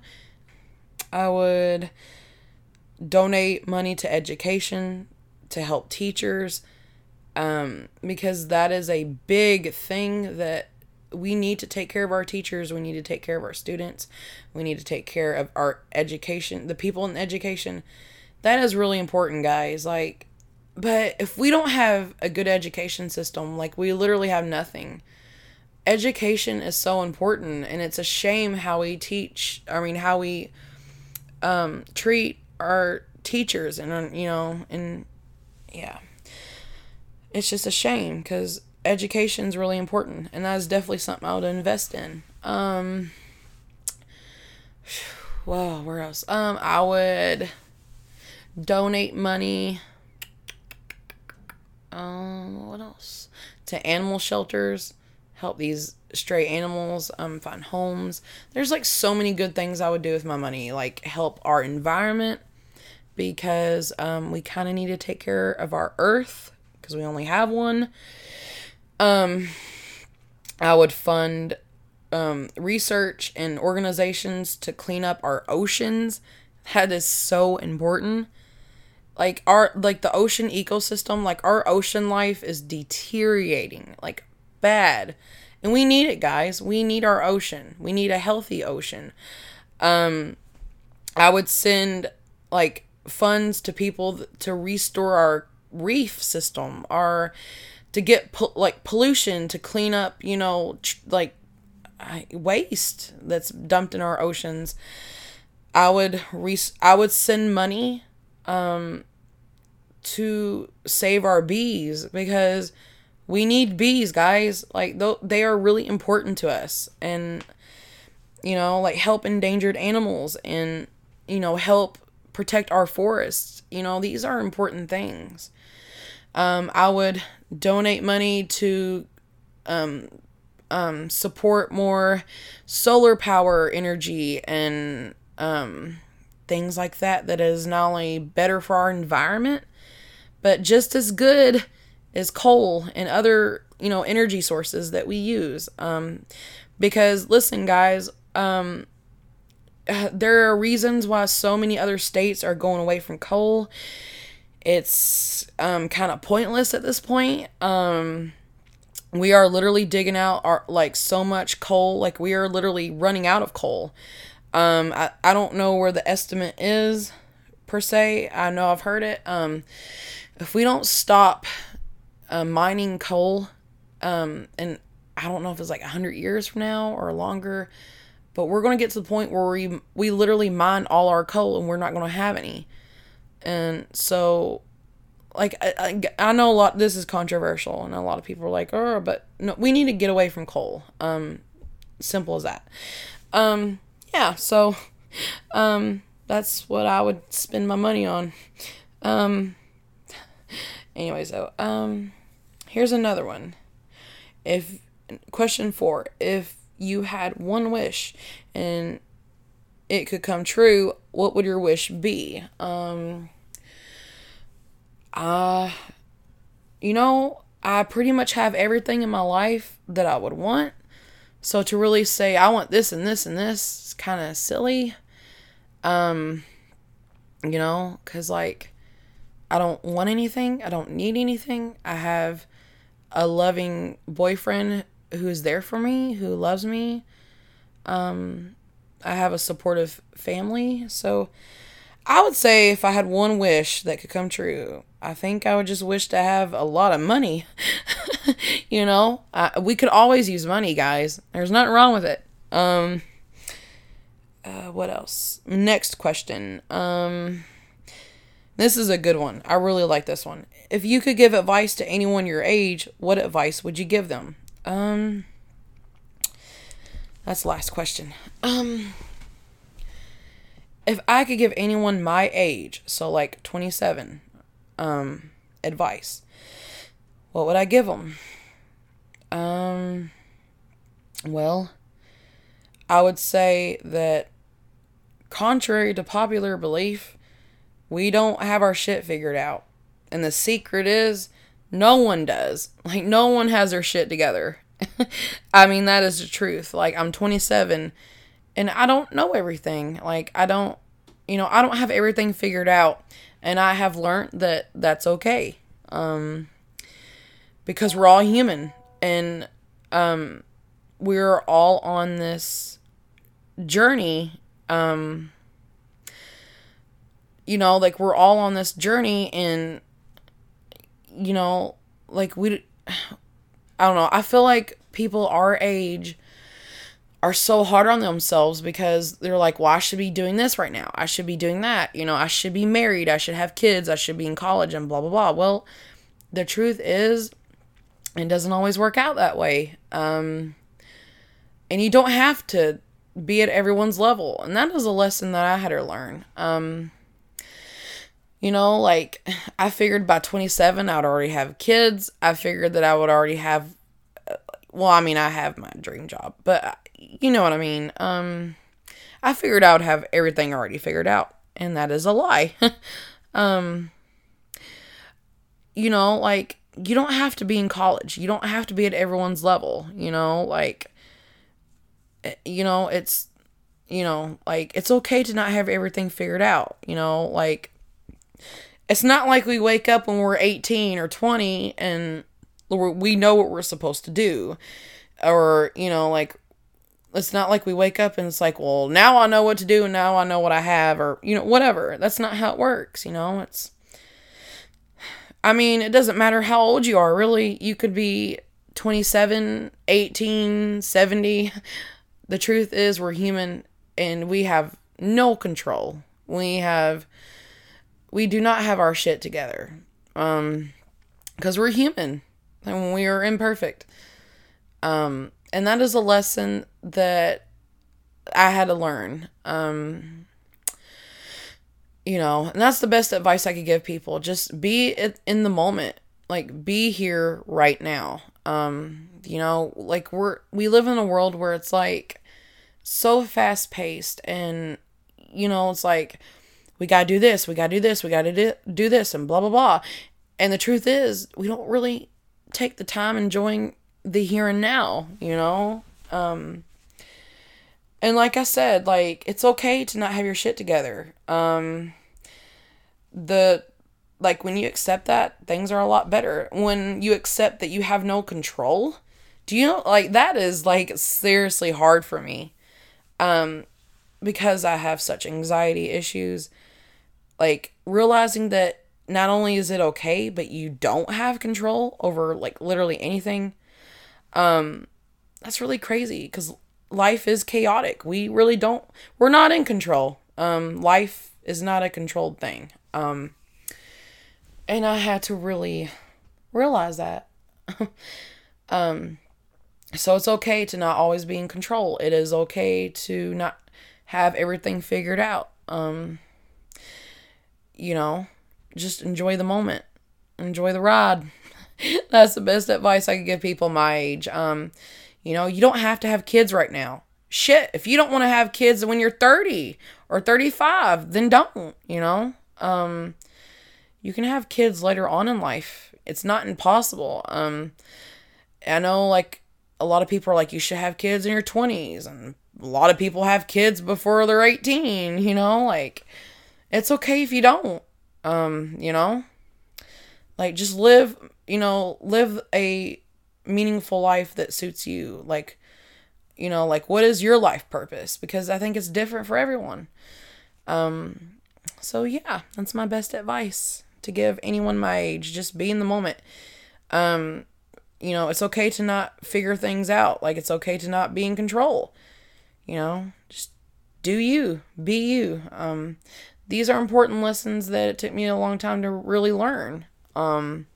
I would donate money to education to help teachers um, because that is a big thing that we need to take care of our teachers. We need to take care of our students. We need to take care of our education the people in education. That is really important guys. Like but if we don't have a good education system like we literally have nothing. Education is so important and it's a shame how we teach i mean how we um, treat our teachers and you know and yeah. It's just a shame because education is really important, and that is definitely something I would invest in. Um, well, where else? Um, I would donate money. Um, what else? To animal shelters, help these stray animals um find homes. There's like so many good things I would do with my money, like help our environment because um, we kind of need to take care of our earth because we only have one. Um, I would fund um, research and organizations to clean up our oceans. That is so important. Like our like the ocean ecosystem, like our ocean life is deteriorating like bad. And we need it, guys. We need our ocean. We need a healthy ocean. Um I would send like funds to people to restore our reef system our to get po- like pollution to clean up you know tr- like waste that's dumped in our oceans. I would re- i would send money um to save our bees because we need bees guys. Like th- they are really important to us and you know like help endangered animals and you know help protect our forests. You know, these are important things. Um, I would donate money to um, um, support more solar power energy and um, things like that, that is not only better for our environment, but just as good as coal and other, you know, energy sources that we use. Um, because listen, guys, um, there are reasons why so many other states are going away from coal. It's um, kind of pointless at this point. Um, we are literally digging out our like so much coal, like we are literally running out of coal. Um, I, I don't know where the estimate is per se. I know I've heard it. Um, if we don't stop uh, mining coal, um, and I don't know if it's like 100 years from now or longer, but we're going to get to the point where we, we literally mine all our coal and we're not going to have any. And so, like, I, I, I, know a lot, this is controversial, and a lot of people are like, oh, but no, we need to get away from coal. Um, simple as that. Um, yeah, so, um, that's what I would spend my money on. Um, anyway, so, um, here's another one. If, question four, if you had one wish and it could come true, what would your wish be? Um, uh, you know, I pretty much have everything in my life that I would want. So to really say I want this and this and this is kind of silly. Um, you know, cuz like I don't want anything, I don't need anything. I have a loving boyfriend who's there for me, who loves me. Um, I have a supportive family. So I would say if I had one wish that could come true, I think I would just wish to have a lot of money. you know, I, we could always use money, guys. There's nothing wrong with it. Um, uh, what else? Next question. Um, this is a good one. I really like this one. If you could give advice to anyone your age, what advice would you give them? Um, that's the last question. Um, if I could give anyone my age, so like 27, um, advice, what would I give them? Um, well, I would say that contrary to popular belief, we don't have our shit figured out. And the secret is no one does. Like, no one has their shit together. I mean, that is the truth. Like, I'm 27 and I don't know everything. Like, I don't, you know, I don't have everything figured out. And I have learned that that's okay. Um, because we're all human and, um, we're all on this journey. Um, you know, like we're all on this journey and you know, like we I don't know. I feel like people our age are so hard on themselves because they're like, well, I should be doing this right now. I should be doing that. You know, I should be married. I should have kids. I should be in college and blah, blah, blah. Well, the truth is, it doesn't always work out that way. Um, and you don't have to be at everyone's level. And that is a lesson that I had to learn. Um, you know, like I figured by 27 I would already have kids. I figured that I would already have uh, well, I mean, I have my dream job, but uh, you know what I mean. Um I figured I would have everything already figured out, and that is a lie. um you know, like you don't have to be in college. You don't have to be at everyone's level, you know, like eh, you know, it's you know, like it's okay to not have everything figured out, you know, like it's not like we wake up when we're 18 or 20 and we know what we're supposed to do. Or, you know, like, it's not like we wake up and it's like, well, now I know what to do and now I know what I have, or, you know, whatever. That's not how it works, you know? It's, I mean, it doesn't matter how old you are, really. You could be 27, 18, 70. The truth is, we're human and we have no control. We have we do not have our shit together. Um, because we're human and we are imperfect. Um, and that is a lesson that I had to learn. Um, you know, and that's the best advice I could give people. Just be in the moment. Like be here right now. Um, you know, like we're we live in a world where it's like so fast paced and you know, it's like we got to do this, we got to do this, we got to do this, and blah, blah, blah. And the truth is, we don't really take the time enjoying the here and now, you know? Um, and like I said, like, it's okay to not have your shit together. Um, the, like, when you accept that, things are a lot better. When you accept that you have no control, do you know, like, that is, like, seriously hard for me. Um, because I have such anxiety issues like realizing that not only is it okay, but you don't have control over like literally anything. Um, that's really crazy because life is chaotic. We really don't. We're not in control. Um, life is not a controlled thing. Um, and I had to really realize that. um, so it's okay to not always be in control. It is okay to not have everything figured out. Um, you know, just enjoy the moment, enjoy the ride. That's the best advice I could give people my age. Um, you know, you don't have to have kids right now. Shit, if you don't want to have kids when you're 30 or 35, then don't, you know? Um, you can have kids later on in life. It's not impossible. Um, I know like a lot of people are like you should have kids in your 20s and a lot of people have kids before they're 18, you know? Like it's okay if you don't. Um, you know? Like just live, you know, live a meaningful life that suits you. Like you know, like what is your life purpose? Because I think it's different for everyone. Um so yeah, that's my best advice to give anyone my age. Just be in the moment. Um you know, it's okay to not figure things out. Like it's okay to not be in control. You know, just do you, be you. Um, these are important lessons that it took me a long time to really learn. Um,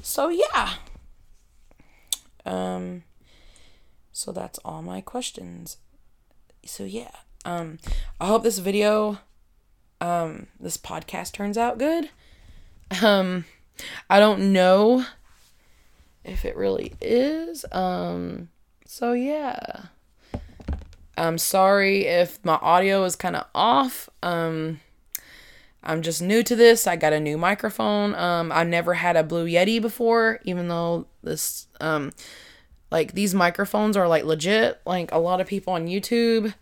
so yeah. Um, so that's all my questions. So yeah. Um, I hope this video, um, this podcast turns out good. Um, I don't know if it really is. Um, so yeah. I'm sorry if my audio is kind of off. Um, I'm just new to this. I got a new microphone. Um, I never had a Blue Yeti before, even though this, um, like these microphones are like legit. Like a lot of people on YouTube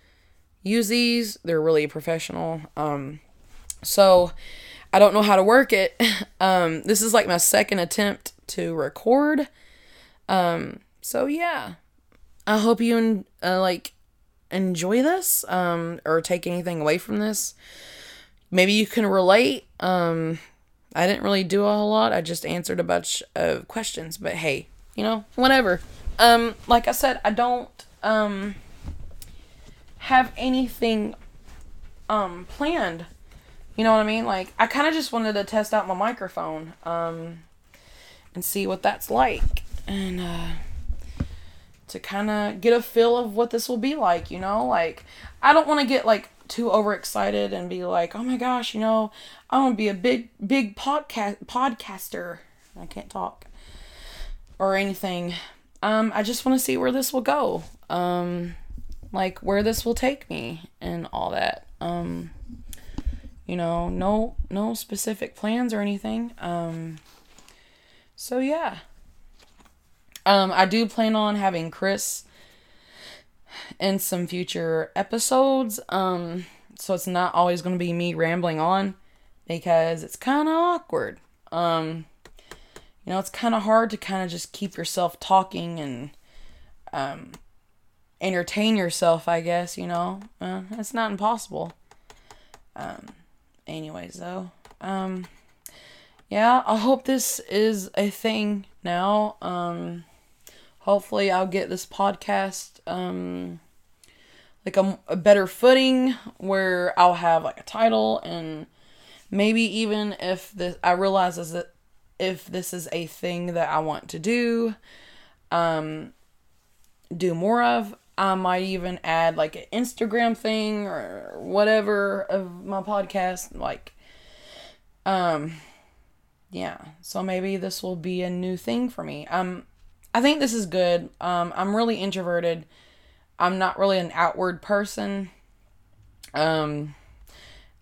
use these. They're really professional. Um, so I don't know how to work it. Um, this is like my second attempt to record. Um, so yeah, I hope you uh, like enjoy this um, or take anything away from this. Maybe you can relate. Um, I didn't really do a whole lot. I just answered a bunch of questions, but hey, you know, whatever. Um, like I said, I don't um have anything um planned. You know what I mean? Like I kind of just wanted to test out my microphone. Um and see what that's like and uh, to kind of get a feel of what this will be like, you know? Like, I don't want to get like too overexcited and be like, oh my gosh, you know, I want to be a big, big podcast podcaster. I can't talk or anything. Um, I just want to see where this will go. Um, like where this will take me and all that. Um, you know, no, no specific plans or anything. Um, so yeah. Um, I do plan on having Chris in some future episodes. Um, so it's not always going to be me rambling on because it's kind of awkward. Um, you know, it's kind of hard to kind of just keep yourself talking and um, entertain yourself, I guess, you know. Uh, it's not impossible. Um, anyways, though. Um, yeah, I hope this is a thing now. Um, hopefully, I'll get this podcast um, like a, a better footing where I'll have like a title and maybe even if this I realize is that if this is a thing that I want to do, um, do more of. I might even add like an Instagram thing or whatever of my podcast, like, um, yeah, so maybe this will be a new thing for me. Um, I think this is good. Um, I'm really introverted. I'm not really an outward person. Um,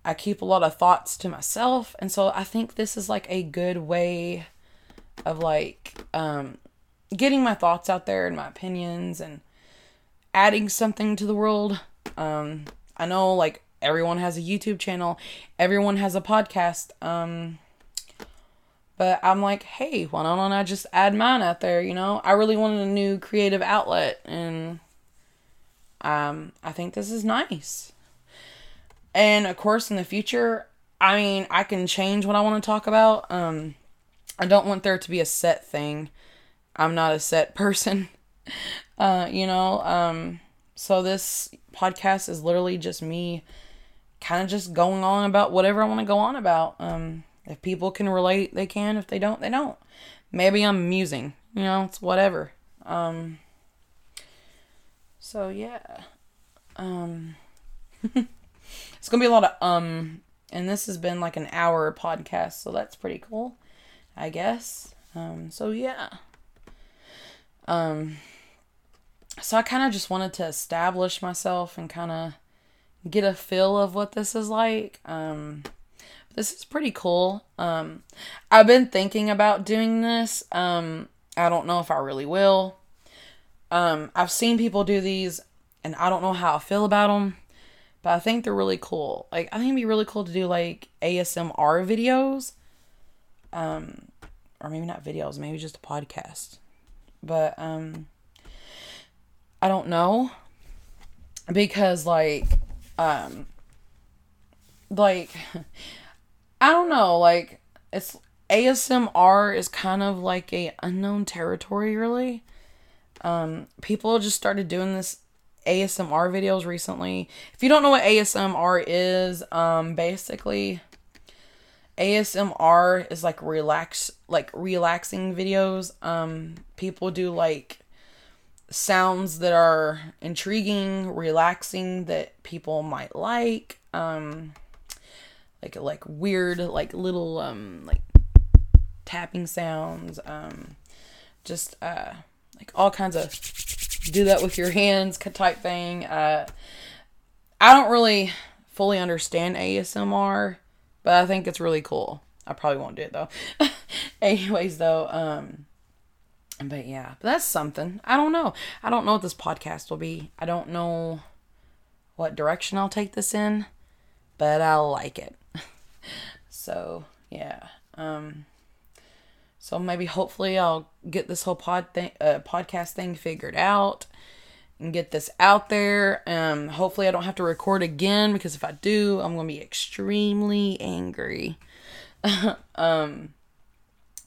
I keep a lot of thoughts to myself, and so I think this is like a good way of like um, getting my thoughts out there and my opinions and adding something to the world. Um, I know like everyone has a YouTube channel, everyone has a podcast. Um, but I'm like, hey, why don't I just add mine out there? You know, I really wanted a new creative outlet, and um, I think this is nice. And of course, in the future, I mean, I can change what I want to talk about. Um, I don't want there to be a set thing. I'm not a set person. Uh, you know, um, so this podcast is literally just me kind of just going on about whatever I want to go on about. Um, if people can relate, they can. If they don't, they don't. Maybe I'm amusing. You know, it's whatever. Um, so yeah. Um, it's gonna be a lot of um, and this has been like an hour podcast, so that's pretty cool, I guess. Um, so yeah. Um, so I kind of just wanted to establish myself and kind of get a feel of what this is like. Um, this is pretty cool. Um, I've been thinking about doing this. Um, I don't know if I really will. Um, I've seen people do these, and I don't know how I feel about them, but I think they're really cool. Like, I think it'd be really cool to do like ASMR videos. Um, or maybe not videos, maybe just a podcast. But um, I don't know because like um like I don't know, like it's ASMR is kind of like a unknown territory really. Um people just started doing this ASMR videos recently. If you don't know what ASMR is, um basically ASMR is like relax like relaxing videos. Um people do like sounds that are intriguing, relaxing that people might like. Um like like weird like little um like tapping sounds um just uh like all kinds of do that with your hands type thing. Uh i don't really fully understand asmr but i think it's really cool. I probably won't do it though. Anyways though um but yeah but that's something. I don't know. I don't know what this podcast will be. I don't know what direction i'll take this in but i'll like it so yeah. Um, so maybe hopefully I'll get this whole pod thing, uh, podcast thing figured out and get this out there. Um, hopefully I don't have to record again because if I do, I'm gonna be extremely angry. um,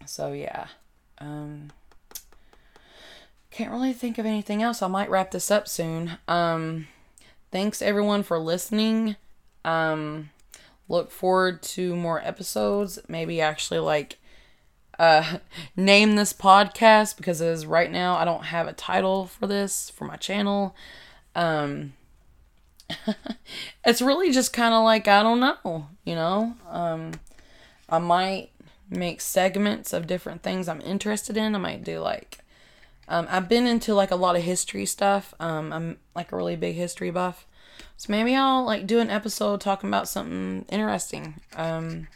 so yeah. Um, can't really think of anything else. I might wrap this up soon. Um, thanks everyone for listening. Um, look forward to more episodes. Maybe actually like uh name this podcast because as right now I don't have a title for this for my channel. Um it's really just kind of like I don't know, you know. Um I might make segments of different things I'm interested in. I might do like um I've been into like a lot of history stuff. Um I'm like a really big history buff. So maybe I'll like do an episode talking about something interesting. Um,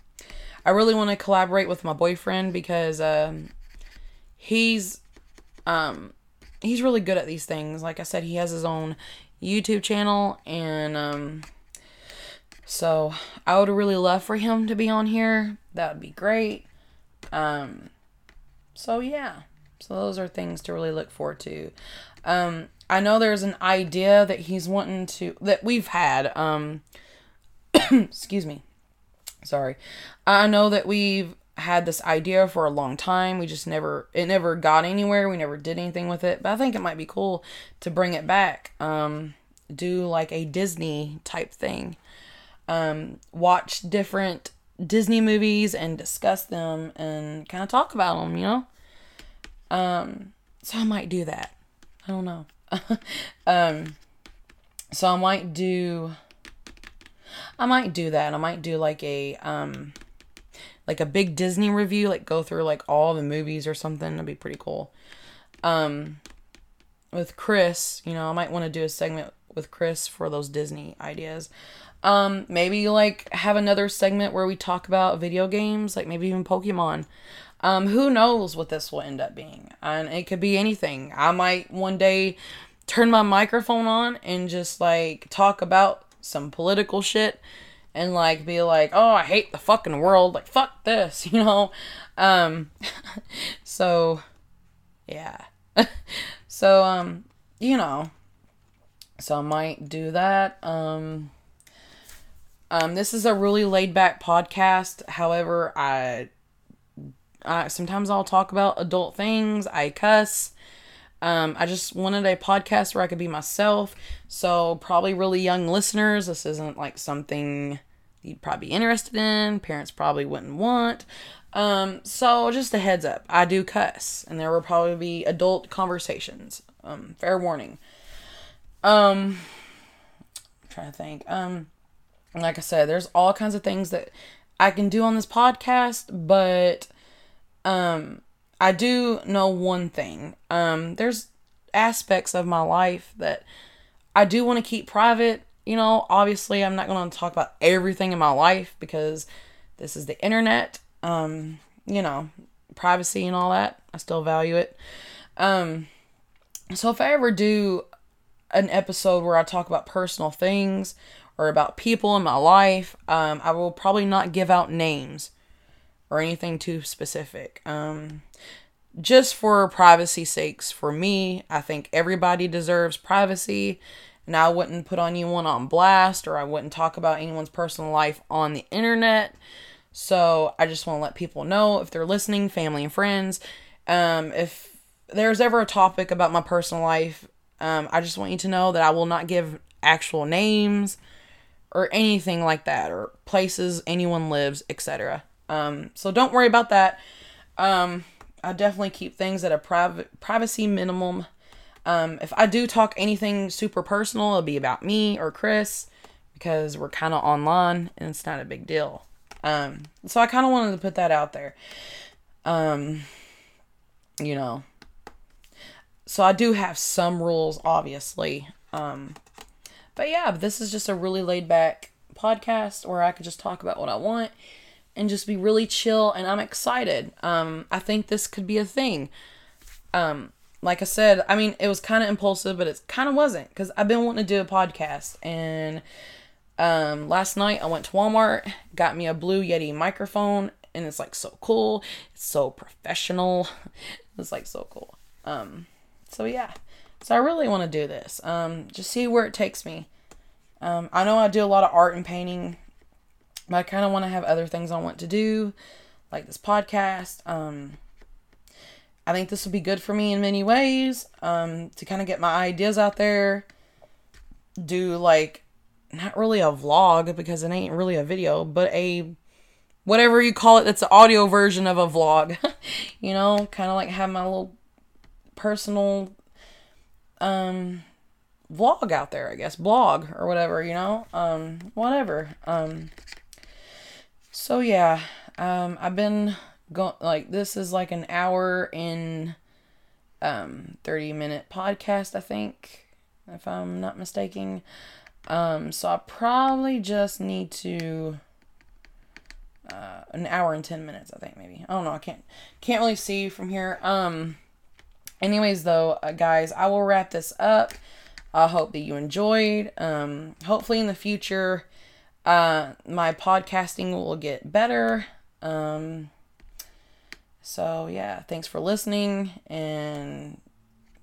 I really want to collaborate with my boyfriend because um, he's um, he's really good at these things. Like I said, he has his own YouTube channel, and um, so I would really love for him to be on here. That would be great. Um, so yeah, so those are things to really look forward to. Um, I know there's an idea that he's wanting to that we've had. Um excuse me. Sorry. I know that we've had this idea for a long time. We just never it never got anywhere. We never did anything with it. But I think it might be cool to bring it back. Um do like a Disney type thing. Um watch different Disney movies and discuss them and kind of talk about them, you know? Um so I might do that. I don't know. um, so I might do. I might do that. I might do like a um, like a big Disney review, like go through like all the movies or something. That'd be pretty cool. Um, with Chris, you know, I might want to do a segment with Chris for those Disney ideas. Um, maybe like have another segment where we talk about video games, like maybe even Pokemon. Um, who knows what this will end up being? And it could be anything. I might one day turn my microphone on and just like talk about some political shit and like be like, "Oh, I hate the fucking world. Like fuck this," you know. Um so yeah. so um you know, so I might do that. Um Um, this is a really laid back podcast. However, I, I sometimes I'll talk about adult things. I cuss. Um, I just wanted a podcast where I could be myself. So probably really young listeners. This isn't like something you'd probably be interested in. Parents probably wouldn't want. Um, so just a heads up, I do cuss, and there will probably be adult conversations. Um, fair warning. Um, I'm trying to think. Um, like I said, there's all kinds of things that I can do on this podcast, but um, I do know one thing. Um, there's aspects of my life that I do want to keep private. You know, obviously, I'm not going to talk about everything in my life because this is the internet. Um, you know, privacy and all that. I still value it. Um, so if I ever do an episode where I talk about personal things or about people in my life, um, I will probably not give out names or anything too specific. Um, just for privacy sakes, for me, I think everybody deserves privacy, and I wouldn't put anyone on blast or I wouldn't talk about anyone's personal life on the internet. So I just want to let people know if they're listening, family and friends, um, if there's ever a topic about my personal life, um, I just want you to know that I will not give actual names or anything like that, or places anyone lives, etc. Um, so don't worry about that. Um, I definitely keep things at a private privacy minimum. Um, if I do talk anything super personal, it'll be about me or Chris because we're kind of online and it's not a big deal. Um, so I kind of wanted to put that out there. Um, you know, so I do have some rules, obviously. Um, but yeah, this is just a really laid back podcast where I could just talk about what I want and just be really chill. And I'm excited. Um, I think this could be a thing. Um, like I said, I mean, it was kind of impulsive, but it kind of wasn't because I've been wanting to do a podcast. And um, last night I went to Walmart, got me a Blue Yeti microphone, and it's like so cool. It's so professional. it's like so cool. Um, so yeah. So I really want to do this. Um, just see where it takes me. Um, I know I do a lot of art and painting, but I kind of want to have other things I want to do, like this podcast. Um, I think this would be good for me in many ways. Um, to kind of get my ideas out there. Do like not really a vlog because it ain't really a video, but a whatever you call it that's an audio version of a vlog. you know, kind of like have my little personal um vlog out there, I guess, blog or whatever, you know? Um whatever. Um so yeah, um I've been going like this is like an hour in um 30 minute podcast, I think, if I'm not mistaken. Um so I probably just need to uh, an hour and 10 minutes i think maybe. I don't know i can't can't really see from here. Um anyways though uh, guys i will wrap this up. I hope that you enjoyed. Um hopefully in the future uh my podcasting will get better. Um so yeah thanks for listening and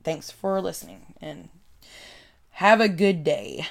thanks for listening and have a good day